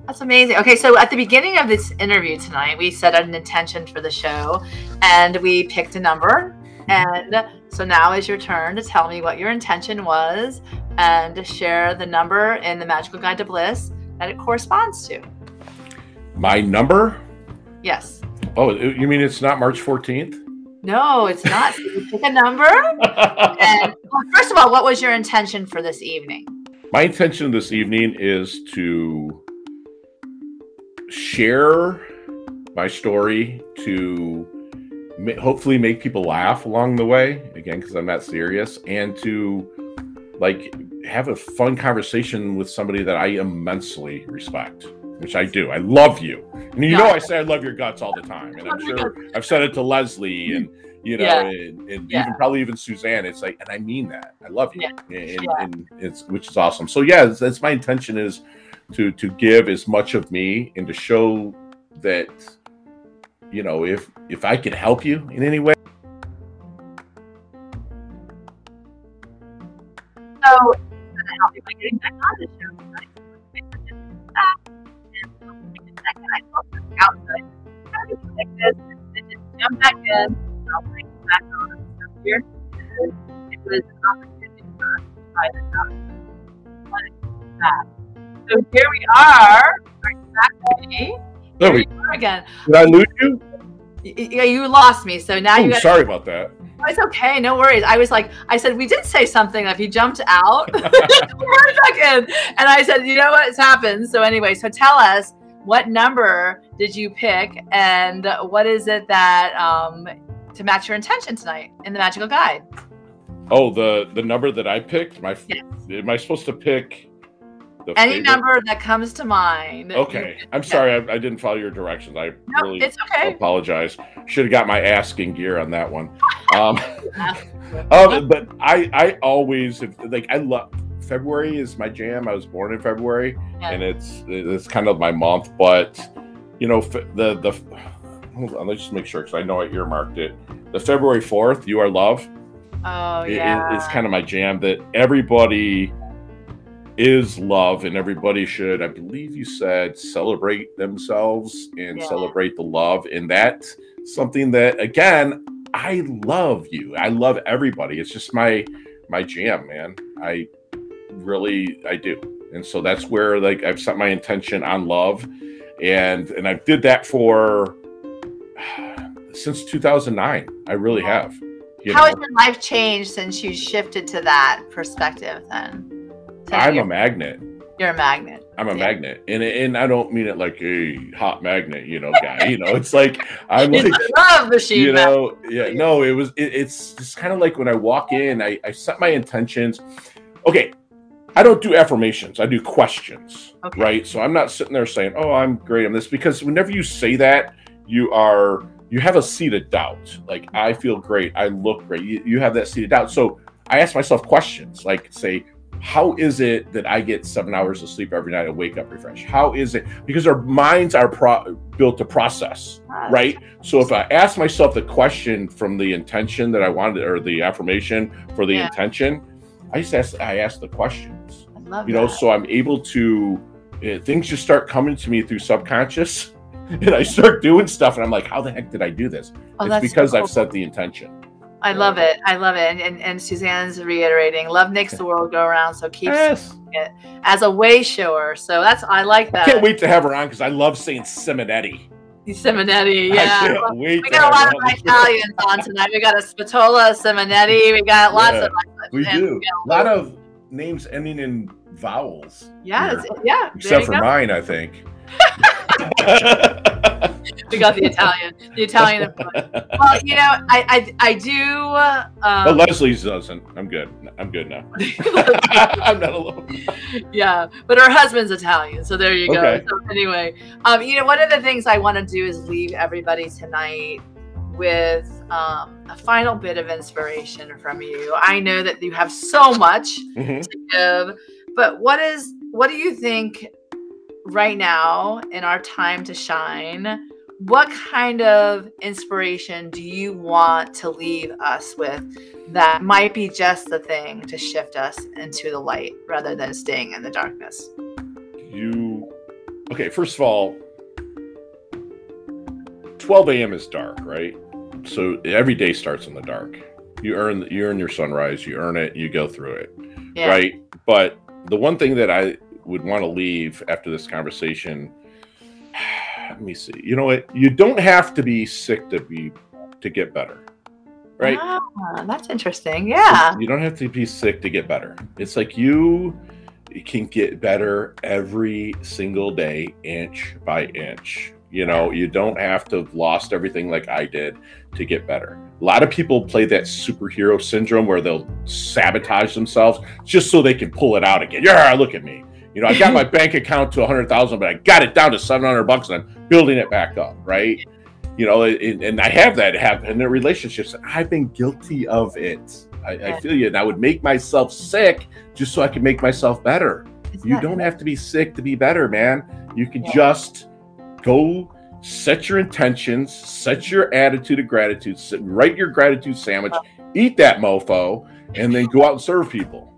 That's amazing. Okay, so at the beginning of this interview tonight, we set an intention for the show and we picked a number. And so now is your turn to tell me what your intention was and to share the number in the Magical Guide to Bliss that it corresponds to. My number? Yes. Oh, you mean it's not March 14th? No, it's not. So you pick a number. and well, first of all, what was your intention for this evening? My intention this evening is to share my story to hopefully make people laugh along the way again because i'm not serious and to like have a fun conversation with somebody that i immensely respect which i do. I love you. And you yeah. know i say i love your guts all the time and i'm sure i've said it to leslie and you know yeah. and, and yeah. even probably even suzanne. It's like and i mean that. I love you. And, and, it's which is awesome. So yeah that's my intention is to to give as much of me and to show that you know if if I can help you in any way. So, help you by getting back on the show tonight. Outside, like this, and just jump back in. I'll bring you back on here. It was an opportunity for us to try this out. That. So here we are. Exactly. There we are again. Did I lose you? Yeah, you lost me. So now Ooh, you. Gotta, sorry about that. Oh, it's okay, no worries. I was like, I said we did say something. If you jumped out, right back in, and I said, you know what's happened. So anyway, so tell us what number did you pick, and what is it that um, to match your intention tonight in the magical guide? Oh, the the number that I picked. My yes. am I supposed to pick? Any favorite? number that comes to mind. Okay. I'm sorry. I, I, didn't follow your directions. I no, really it's okay. apologize. Should have got my asking gear on that one. Um, um, but I, I always, like, I love February is my jam. I was born in February yeah. and it's, it's kind of my month, but you know, the, the, hold on, let's just make sure because I know I earmarked it. The February 4th, You Are Love. Oh, yeah. It, it's kind of my jam that everybody, is love and everybody should i believe you said celebrate themselves and yeah. celebrate the love and that's something that again i love you i love everybody it's just my my jam man i really i do and so that's where like i've set my intention on love and and i did that for since 2009 i really have how know? has your life changed since you shifted to that perspective then I'm a magnet. You're a magnet. I'm a yeah. magnet, and and I don't mean it like a hot magnet, you know, guy. you know, it's like I'm like love machine. You know, yeah. No, it was. It, it's just kind of like when I walk in, I I set my intentions. Okay, I don't do affirmations. I do questions. Okay. Right. So I'm not sitting there saying, "Oh, I'm great on this," because whenever you say that, you are you have a seed of doubt. Like I feel great. I look great. You, you have that seed of doubt. So I ask myself questions like, say, how is it that I get seven hours of sleep every night and wake up refreshed? How is it? Because our minds are pro- built to process, right? So if I ask myself the question from the intention that I wanted, or the affirmation for the yeah. intention, I just ask, I ask the questions. I love you that. know, so I'm able to, uh, things just start coming to me through subconscious. And I start doing stuff, and I'm like, "How the heck did I do this?" Oh, it's because cool. I've set the intention. I love it. I love it. And, and, and Suzanne's reiterating, love makes the world go around. So keep yes. it as a way shower. So that's, I like that. I can't wait to have her on because I love saying Simonetti. Simonetti, yeah. we got a lot of Italians on tonight. We got a Spatola, Simonetti. We got lots yeah, of. We do. A lot of names ending in vowels. Yeah, yeah. Except for go. mine, I think. We got the Italian, the Italian. well, you know, I I, I do. Um, but Leslie's doesn't. I'm good. I'm good now. I'm not alone. Yeah, but her husband's Italian, so there you go. Okay. So anyway, um, you know, one of the things I want to do is leave everybody tonight with um, a final bit of inspiration from you. I know that you have so much mm-hmm. to give, but what is what do you think right now in our time to shine? what kind of inspiration do you want to leave us with that might be just the thing to shift us into the light rather than staying in the darkness? You okay, first of all, 12 a.m. is dark, right? So every day starts in the dark. You earn you earn your sunrise, you earn it, you go through it. Yeah. Right? But the one thing that I would want to leave after this conversation let me see. You know what? You don't have to be sick to be to get better. Right? Ah, that's interesting. Yeah. You don't have to be sick to get better. It's like you can get better every single day, inch by inch. You know, you don't have to have lost everything like I did to get better. A lot of people play that superhero syndrome where they'll sabotage themselves just so they can pull it out again. Yeah, look at me. You know, I got my bank account to 100,000, but I got it down to 700 bucks and I'm building it back up, right? You know, and, and I have that happen in their relationships. I've been guilty of it. I, I feel you. And I would make myself sick just so I could make myself better. You don't have to be sick to be better, man. You can Yeah. just go set your intentions, set your attitude of gratitude, sit, write your gratitude sandwich, eat that mofo, and then go out and serve people.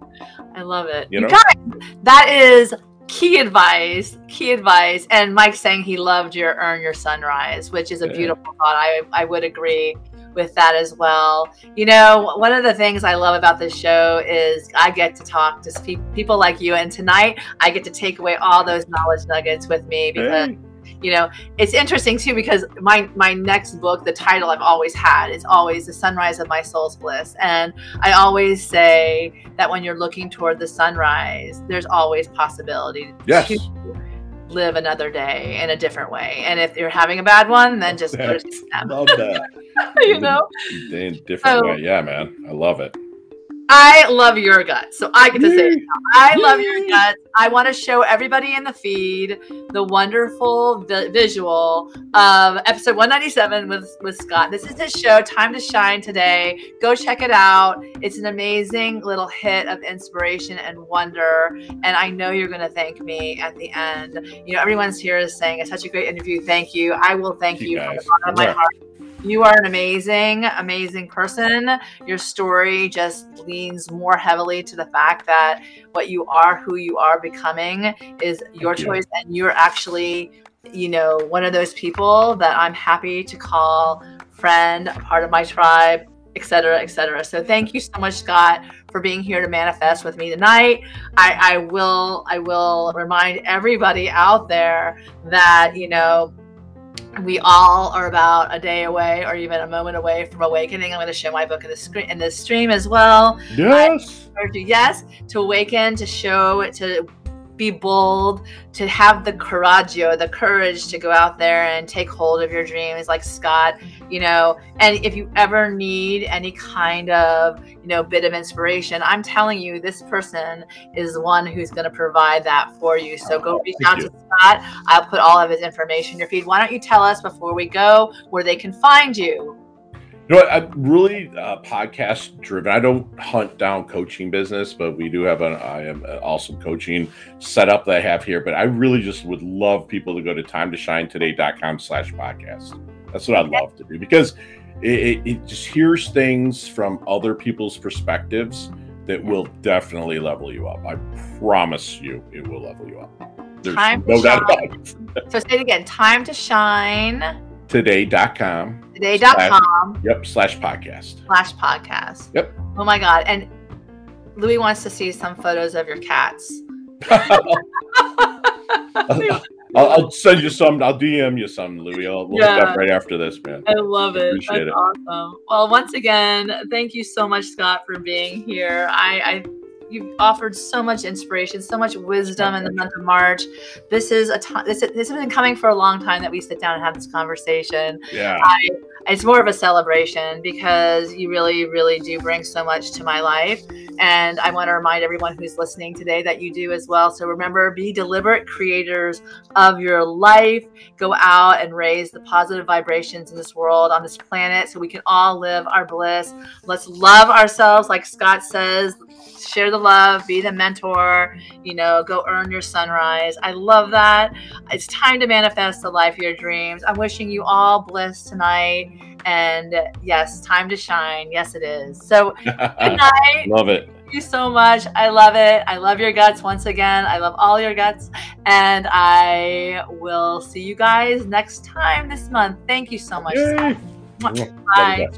I love it. You You know? guys, that is key advice. Key advice. And Mike saying he loved your earn your sunrise, which is a Yeah. beautiful thought. I I would agree with that as well. You know, one of the things I love about this show is I get to talk to pe- people like you, and tonight I get to take away all those knowledge nuggets with me because Hey. You know it's interesting too because my my next book the title i've always had is always the sunrise of my soul's bliss and i always say that when you're looking toward the sunrise there's always possibility Yes. to live another day in a different way and if you're having a bad one then just go to I them, love that. you know In a different So- way. Yeah, man. I love it. I love your guts. So I get to say, it I love your guts. I want to show everybody in the feed the wonderful vi- visual of episode 197 with, with Scott. This is his show, Time to Shine Today. Go check it out. It's an amazing little hit of inspiration and wonder. And I know you're going to thank me at the end. You know, everyone's here is saying it's such a great interview. Thank you. I will thank Thank you, you from the bottom of my Yeah. heart. You are an amazing, amazing person. Your story just leans more heavily to the fact that what you are, who you are becoming, is your you. choice. And you're actually, you know, one of those people that I'm happy to call friend, a part of my tribe, et cetera, et cetera. So thank you so much, Scott, for being here to manifest with me tonight. I, I will, I will remind everybody out there that, you know, we all are about a day away or even a moment away from awakening. I'm going to show my book in the screen in this stream as well. Yes. Urge you, yes, to awaken, to show, it to be bold, to have the coraggio, the courage to go out there and take hold of your dreams, like Scott, you know. And if you ever need any kind of, you know, bit of inspiration, I'm telling you, this person is the one who's going to provide that for you. So go reach Thank out you. to Scott. I'll put all of his information in your feed. Why don't you tell us before we go where they can find you? You know what? I'm really uh, podcast driven. I don't hunt down coaching business, but we do have an I am an awesome coaching setup that I have here. But I really just would love people to go to timetoshinetoday.com slash podcast. That's what I'd love to do because it, it, it just hears things from other people's perspectives that will definitely level you up. I promise you, it will level you up. There's Time no doubt shine. about it. So say it again. Time to shine Today.com. today.com Yep. Slash podcast. slash podcast. Yep. Oh my God. And Louis wants to see some photos of your cats. I'll, I'll send you some. I'll DM you some, Louis. I'll we'll Yeah. up right after this, man. I love it. Appreciate That's it. awesome. Well, once again, thank you so much, Scott, for being here. I, I you've offered so much inspiration, so much wisdom in the month of March. This is a time. This, this has been coming for a long time that we sit down and have this conversation. Yeah. it's more of a celebration because you really, really do bring so much to my life. And I want to remind everyone who's listening today that you do as well. So remember, be deliberate creators of your life. Go out and raise the positive vibrations in this world, on this planet, so we can all live our bliss. Let's love ourselves, like Scott says. Share the love, be the mentor, you know, go earn your sunrise. I love that. It's time to manifest the life of your dreams. I'm wishing you all bliss tonight. And yes, time to shine. Yes, it is. So, good night. Love it. Thank you so much. I love it. I love your guts once again. I love all your guts. And I will see you guys next time this month. Thank you so much. Yay. Mwah. Love you Bye.